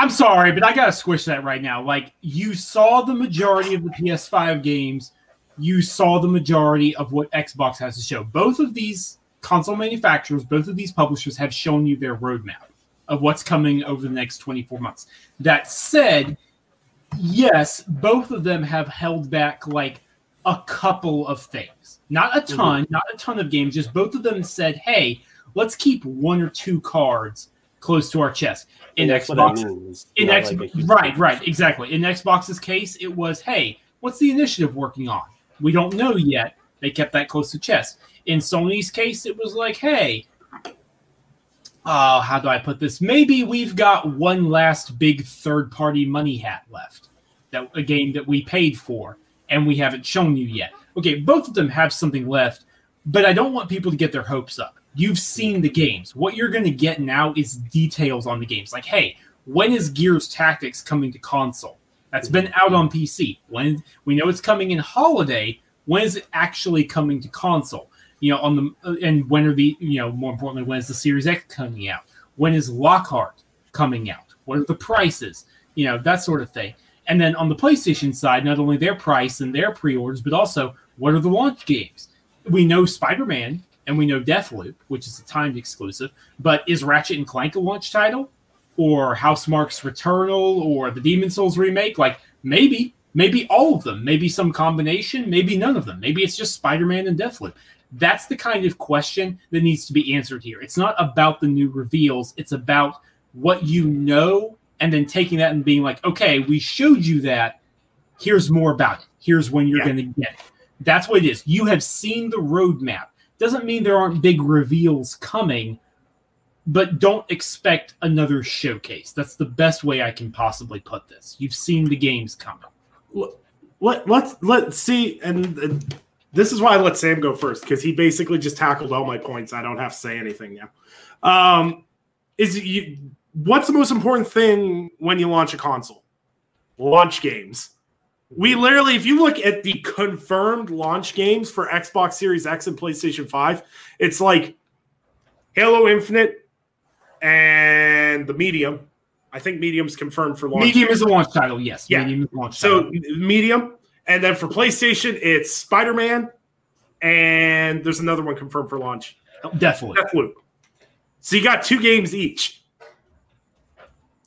I'm sorry, but I gotta squish that right now. Like you saw the majority of the PS5 games, you saw the majority of what Xbox has to show. Both of these console manufacturers, both of these publishers have shown you their roadmap of what's coming over the next 24 months. That said, yes, both of them have held back like a couple of things. Not a ton, mm-hmm. not a ton of games, just both of them said, hey, let's keep one or two cards close to our chest. In Xbox, in X, like right, right, exactly. In Xbox's case, it was, hey, what's the initiative working on? We don't know yet. They kept that close to chest. In Sony's case, it was like, hey, uh, how do I put this? Maybe we've got one last big third party money hat left. That a game that we paid for and we haven't shown you yet. Okay, both of them have something left, but I don't want people to get their hopes up. You've seen the games. What you're going to get now is details on the games. Like, hey, when is Gears Tactics coming to console? That's been out on PC. When we know it's coming in holiday, when is it actually coming to console? You know, on the and when are the you know more importantly when is the Series X coming out? When is Lockhart coming out? What are the prices? You know that sort of thing. And then on the PlayStation side, not only their price and their pre-orders, but also what are the launch games? We know Spider-Man and we know Deathloop, which is a timed exclusive. But is Ratchet and Clank a launch title, or Housemarque's Returnal, or the Demon Souls remake? Like maybe, maybe all of them, maybe some combination, maybe none of them. Maybe it's just Spider-Man and Deathloop. That's the kind of question that needs to be answered here. It's not about the new reveals, it's about what you know and then taking that and being like, okay, we showed you that. Here's more about it. Here's when you're yeah. going to get it. That's what it is. You have seen the roadmap. Doesn't mean there aren't big reveals coming, but don't expect another showcase. That's the best way I can possibly put this. You've seen the games coming. Let, let's let's see and this is why I let Sam go first because he basically just tackled all my points. I don't have to say anything now. Um, is you what's the most important thing when you launch a console? Launch games. We literally, if you look at the confirmed launch games for Xbox Series X and PlayStation 5, it's like Halo Infinite and the Medium. I think Medium's confirmed for launch. Medium is a launch title, yes. Yeah. Medium launch so Medium, and then for PlayStation, it's Spider Man, and there's another one confirmed for launch. Oh, Deathloop. Deathloop. So you got two games each.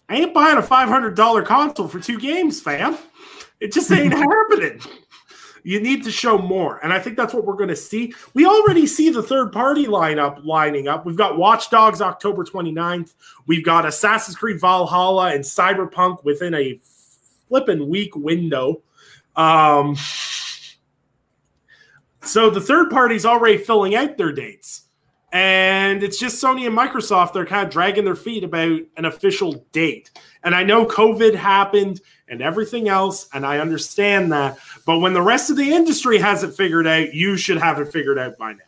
I ain't buying a $500 console for two games, fam. It just ain't happening. You need to show more. And I think that's what we're going to see. We already see the third party lineup lining up. We've got Watch Dogs October 29th. We've got Assassin's Creed Valhalla and Cyberpunk within a flipping week window. Um, so the third party's already filling out their dates. And it's just Sony and Microsoft, they're kind of dragging their feet about an official date. And I know COVID happened and everything else, and I understand that. But when the rest of the industry has it figured out, you should have it figured out by now.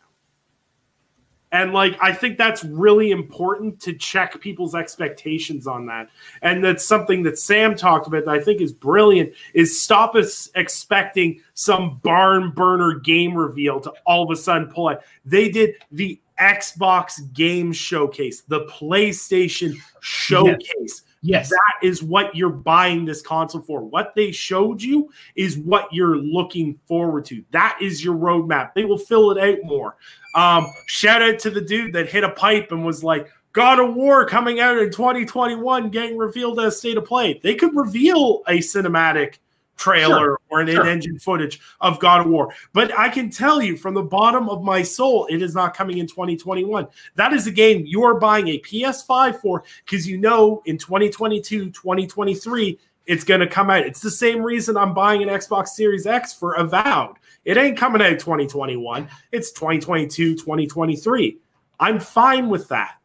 And like I think that's really important to check people's expectations on that. And that's something that Sam talked about that I think is brilliant is stop us expecting some barn burner game reveal to all of a sudden pull out. They did the Xbox game showcase, the PlayStation showcase. Yes. Yes. That is what you're buying this console for. What they showed you is what you're looking forward to. That is your roadmap. They will fill it out more. Um, shout out to the dude that hit a pipe and was like, God of War coming out in 2021, getting revealed as state of play. They could reveal a cinematic trailer Sure, or an sure. in-engine footage of God of War. But I can tell you from the bottom of my soul, it is not coming in 2021. That is a game you are buying a PS5 for because you know in 2022, 2023, it's going to come out. It's the same reason I'm buying an Xbox Series X for Avowed. It ain't coming out 2021. It's 2022, 2023. I'm fine with that.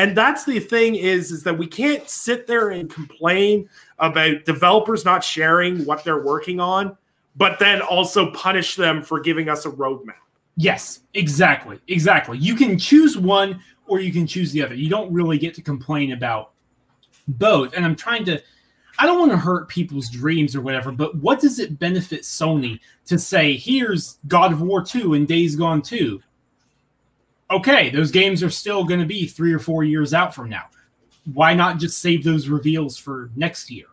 And that's the thing is is that we can't sit there and complain about developers not sharing what they're working on, but then also punish them for giving us a roadmap. Yes, exactly. Exactly. You can choose one or you can choose the other. You don't really get to complain about both. And I'm trying to I don't want to hurt people's dreams or whatever, but what does it benefit Sony to say, here's God of War 2 and Days Gone 2? Okay, those games are still going to be three or four years out from now. Why not just save those reveals for next year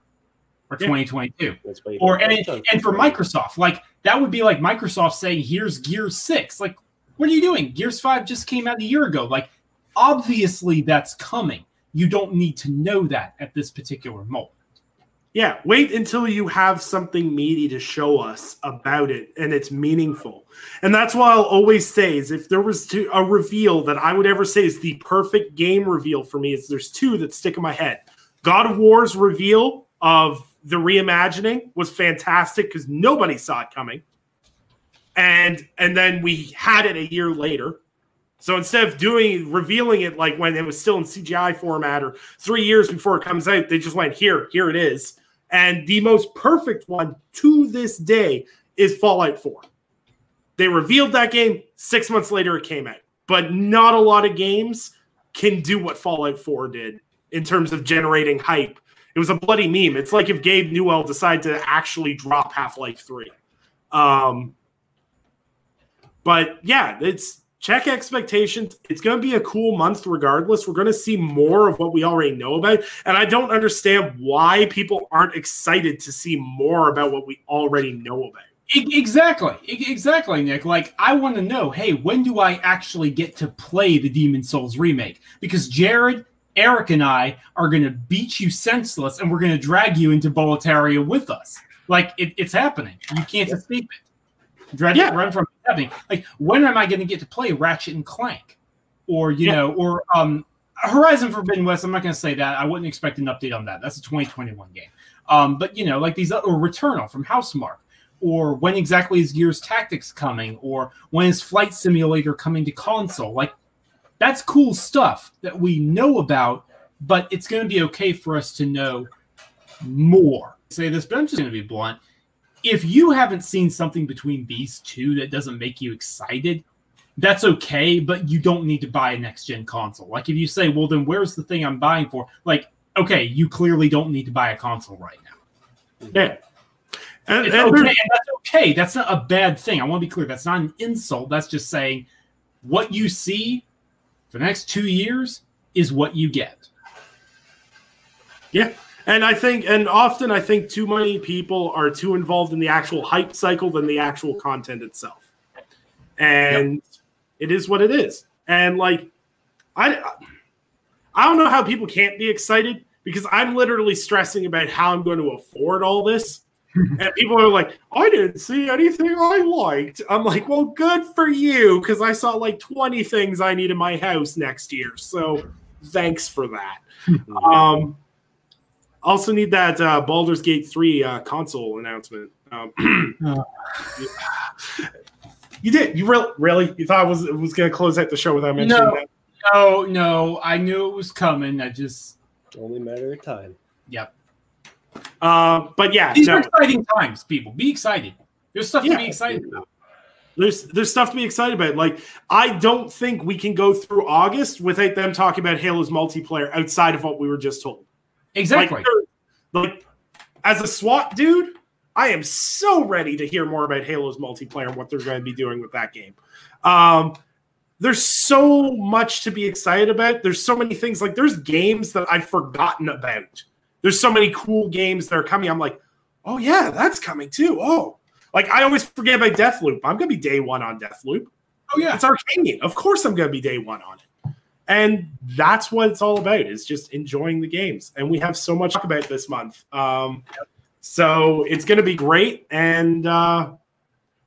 or Yeah. 2022? That's why you or and, on and for. Microsoft, like that would be like Microsoft saying, "Here's Gear Six. Like, what are you doing? Gears Five just came out a year ago. Like, obviously that's coming. You don't need to know that at this particular moment. Yeah, wait until you have something meaty to show us about it and it's meaningful. And that's why I'll always say is if there was to, a reveal that I would ever say is the perfect game reveal for me is there's two that stick in my head. God of War's reveal of the reimagining was fantastic because nobody saw it coming. And and then we had it a year later. So instead of doing revealing it like when it was still in CGI format or three years before it comes out, they just went here, here it is. And the most perfect one to this day is Fallout 4. They revealed that game six months later, it came out. But not a lot of games can do what Fallout 4 did in terms of generating hype. It was a bloody meme. It's like if Gabe Newell decided to actually drop Half Life 3. Um, but yeah, it's check expectations. It's going to be a cool month regardless. We're going to see more of what we already know about. And I don't understand why people aren't excited to see more about what we already know about. Exactly, exactly, Nick. Like, I want to know, hey, when do I actually get to play the Demon Souls remake? Because Jared, Eric, and I are going to beat you senseless, and we're going to drag you into Boletaria with us. Like, it, it's happening. You can't escape it. Dread, Yeah. run from it happening. Like, when am I going to get to play Ratchet and Clank, or you Yeah. know, or um, Horizon Forbidden West? I'm not going to say that. I wouldn't expect an update on that. That's a 2021 game. Um, but you know, like these, or Returnal from Housemarque or when exactly is Gears Tactics coming, or when is Flight Simulator coming to console. Like, that's cool stuff that we know about, but it's going to be okay for us to know more. Say this, but I'm just going to be blunt. If you haven't seen something between these two that doesn't make you excited, that's okay, but you don't need to buy a next gen console. Like, if you say, well, then where's the thing I'm buying for? Like, okay, you clearly don't need to buy a console right now. Mm-hmm. Yeah. And, and okay, and that's okay. That's not a bad thing. I want to be clear. That's not an insult. That's just saying what you see for the next two years is what you get. Yeah. And I think, and often I think too many people are too involved in the actual hype cycle than the actual content itself. And it is what it is. And like, I, I don't know how people can't be excited because I'm literally stressing about how I'm going to afford all this. and people are like, I didn't see anything I liked. I'm like, well, good for you because I saw like 20 things I need in my house next year. So thanks for that. Um, also need that uh, Baldur's Gate 3 uh, console announcement. Um, Oh. you did. You really, really? You thought I was was going to close out the show without mentioning No. that? No, no, I knew it was coming. I just, Only matter of time. yep. Uh, but yeah, These no. are exciting times, people. Be excited. There's stuff to be excited about. there's there's stuff to be excited about. Like I don't think we can go through August without them talking about Halo's multiplayer outside of what we were just told. Exactly. Like, like as a SWAT dude, I am so ready to hear more about Halo's multiplayer and what they're going to be doing with that game. Um, there's so much to be excited about. There's so many things. Like there's games that I've forgotten about. There's so many cool games that are coming. I'm like, oh yeah, that's coming too. Oh, like I always forget about Deathloop. I'm gonna be day one on Deathloop. Oh yeah, it's Arkane. Of course, I'm gonna be day one on it. And that's what it's all about is just enjoying the games. And we have so much to talk about this month. Um, so it's going to be great. And uh,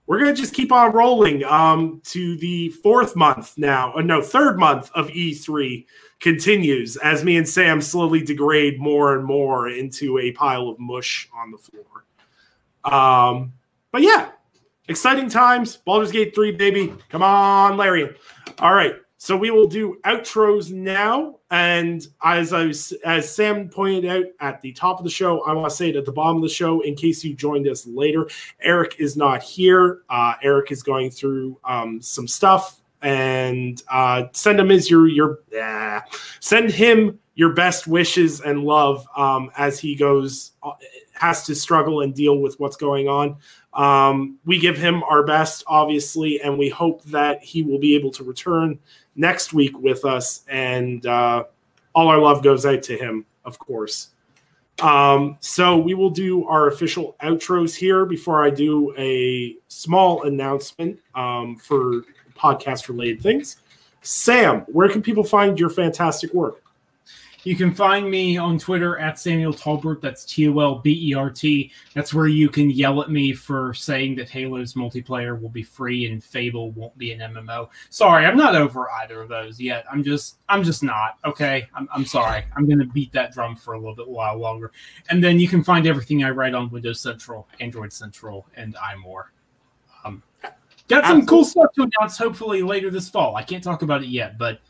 we're going to just keep on rolling um, to the fourth month now. Uh, no, third month of E3 continues as me and Sam slowly degrade more and more into a pile of mush on the floor. Um, but yeah, exciting times. Baldur's Gate 3, baby. Come on, Larian. All right. So we will do outros now. And as I was, as Sam pointed out at the top of the show, I want to say it at the bottom of the show in case you joined us later. Eric is not here. Uh, Eric is going through um, some stuff, and uh, send him his your your uh, send him your best wishes and love um, as he goes uh, has to struggle and deal with what's going on. Um, we give him our best, obviously, and we hope that he will be able to return next week with us. And uh, all our love goes out to him, of course. Um, so we will do our official outros here before I do a small announcement um, for podcast related things. Sam, where can people find your fantastic work? You can find me on Twitter at Samuel Tolbert. That's T O L B E R T. That's where you can yell at me for saying that Halo's multiplayer will be free and Fable won't be an MMO. Sorry, I'm not over either of those yet. I'm just, I'm just not. Okay, I'm, I'm sorry. I'm gonna beat that drum for a little bit while longer. And then you can find everything I write on Windows Central, Android Central, and iMore. Um, got some Absolutely. cool stuff to announce. Hopefully later this fall. I can't talk about it yet, but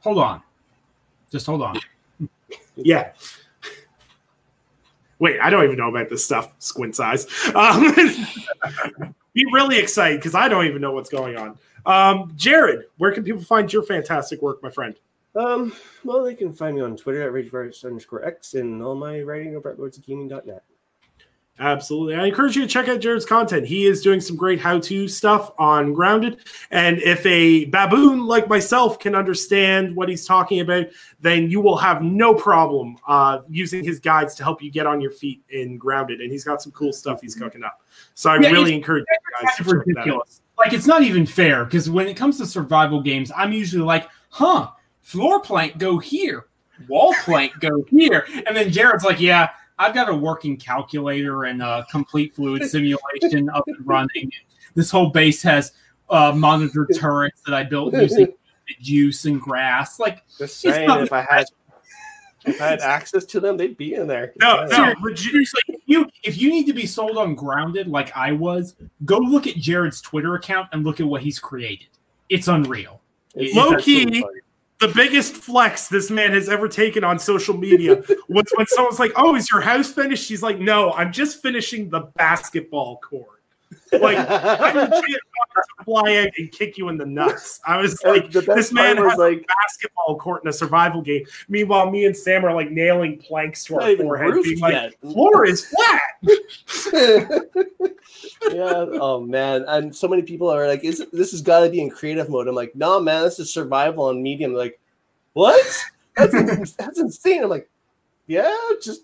hold on. Just hold on. yeah. Wait, I don't even know about this stuff. Squint size. Um, be really excited because I don't even know what's going on. Um, Jared, where can people find your fantastic work, my friend? Um, well, they can find me on Twitter at RageVirus underscore X and all my writing over at lordsofgaming.net. Absolutely. I encourage you to check out Jared's content. He is doing some great how to stuff on Grounded. And if a baboon like myself can understand what he's talking about, then you will have no problem uh, using his guides to help you get on your feet in Grounded. And he's got some cool stuff he's cooking up. So I yeah, really encourage you guys to check ridiculous. Like, it's not even fair because when it comes to survival games, I'm usually like, huh, floor plank go here, wall plank go here. And then Jared's like, yeah I've got a working calculator and a complete fluid simulation up and running. This whole base has uh, monitor turrets that I built using juice and grass. Like, just saying, if I had if I had access to them, they'd be in there. No, no, seriously, if you if you need to be sold on grounded like I was, go look at Jared's Twitter account and look at what he's created. It's unreal. It's Low key, the biggest flex this man has ever taken on social media was when someone's like, "Oh, is your house finished?" She's like, "No, I'm just finishing the basketball court." Like I'm to fly and kick you in the nuts. I was like, "This man has like, a basketball court in a survival game." Meanwhile, me and Sam are like nailing planks to our forehead, being like, "Floor is flat." yeah. Oh man. And so many people are like, "Is this has got to be in creative mode?" I'm like, "No, man. This is survival on medium." They're like, what? That's that's insane. I'm like, yeah, just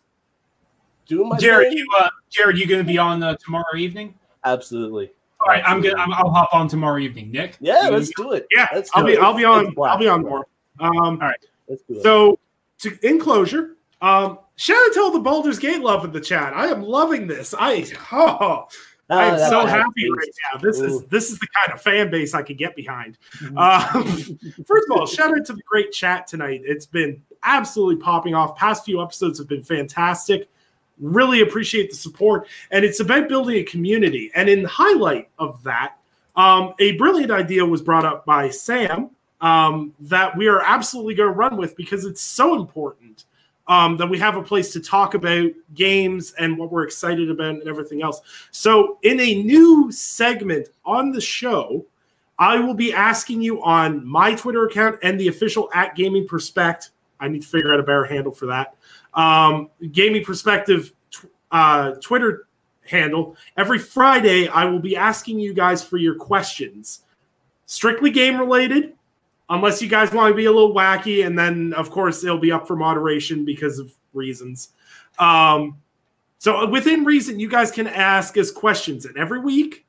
doing my. Jared, thing. you uh, Jared, you going to be on uh, tomorrow evening? Absolutely. All right, Absolutely. I'm gonna. i will hop on tomorrow evening. Nick. Yeah, let's do it. Yeah, let's I'll be. It. I'll be on. I'll be on more. Um, all right. Let's do it. So, to in closure, um, shout out to all the Baldur's Gate love in the chat. I am loving this. I oh, I'm so happy right now. This Ooh. is this is the kind of fan base I could get behind. Mm-hmm. Um, first of all, shout out to the great chat tonight. It's been absolutely popping off. Past few episodes have been fantastic. Really appreciate the support, and it's about building a community. And in highlight of that, um, a brilliant idea was brought up by Sam um, that we are absolutely going to run with because it's so important um, that we have a place to talk about games and what we're excited about and everything else. So, in a new segment on the show, I will be asking you on my Twitter account and the official at Gaming Perspect. I need to figure out a better handle for that. Um, Gaming Perspective uh, Twitter handle. Every Friday, I will be asking you guys for your questions, strictly game related, unless you guys want to be a little wacky. And then, of course, it'll be up for moderation because of reasons. Um, so, within reason, you guys can ask us questions. And every week,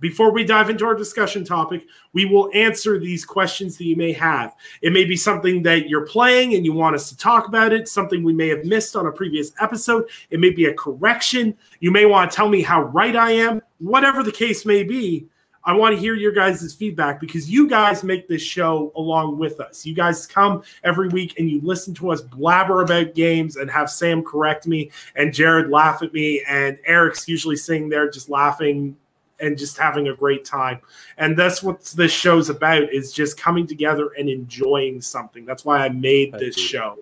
before we dive into our discussion topic, we will answer these questions that you may have. It may be something that you're playing and you want us to talk about it, something we may have missed on a previous episode. It may be a correction. You may want to tell me how right I am, whatever the case may be. I want to hear your guys' feedback because you guys make this show along with us. You guys come every week and you listen to us blabber about games and have Sam correct me and Jared laugh at me and Eric's usually sitting there just laughing and just having a great time. And that's what this show's about is just coming together and enjoying something. That's why I made this show.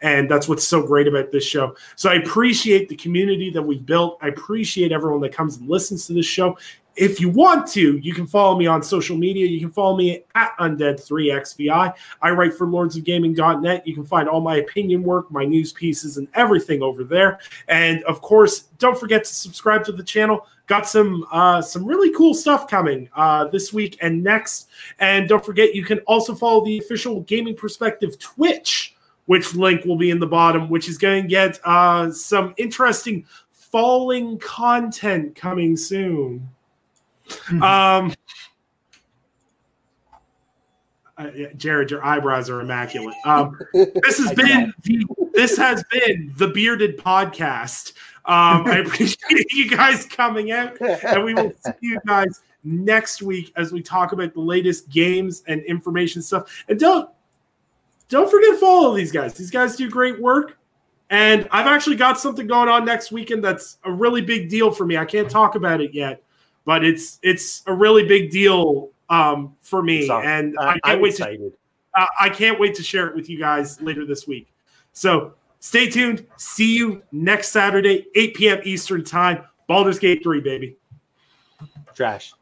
And that's what's so great about this show. So I appreciate the community that we built. I appreciate everyone that comes and listens to this show. If you want to, you can follow me on social media. You can follow me at Undead3XVI. I write for lordsofgaming.net. You can find all my opinion work, my news pieces, and everything over there. And of course, don't forget to subscribe to the channel. Got some uh, some really cool stuff coming uh, this week and next. And don't forget, you can also follow the official Gaming Perspective Twitch, which link will be in the bottom, which is going to get uh, some interesting falling content coming soon. Mm-hmm. Um, uh, Jared, your eyebrows are immaculate. Um, this has been the, this has been the bearded podcast. Um, I appreciate you guys coming out, and we will see you guys next week as we talk about the latest games and information stuff. And don't don't forget to follow these guys. These guys do great work. And I've actually got something going on next weekend that's a really big deal for me. I can't talk about it yet but it's it's a really big deal um, for me, so, and uh, I can't I'm wait excited. to uh, I can't wait to share it with you guys later this week. So stay tuned. See you next Saturday, 8 p.m. Eastern time. Baldur's Gate 3, baby. Trash.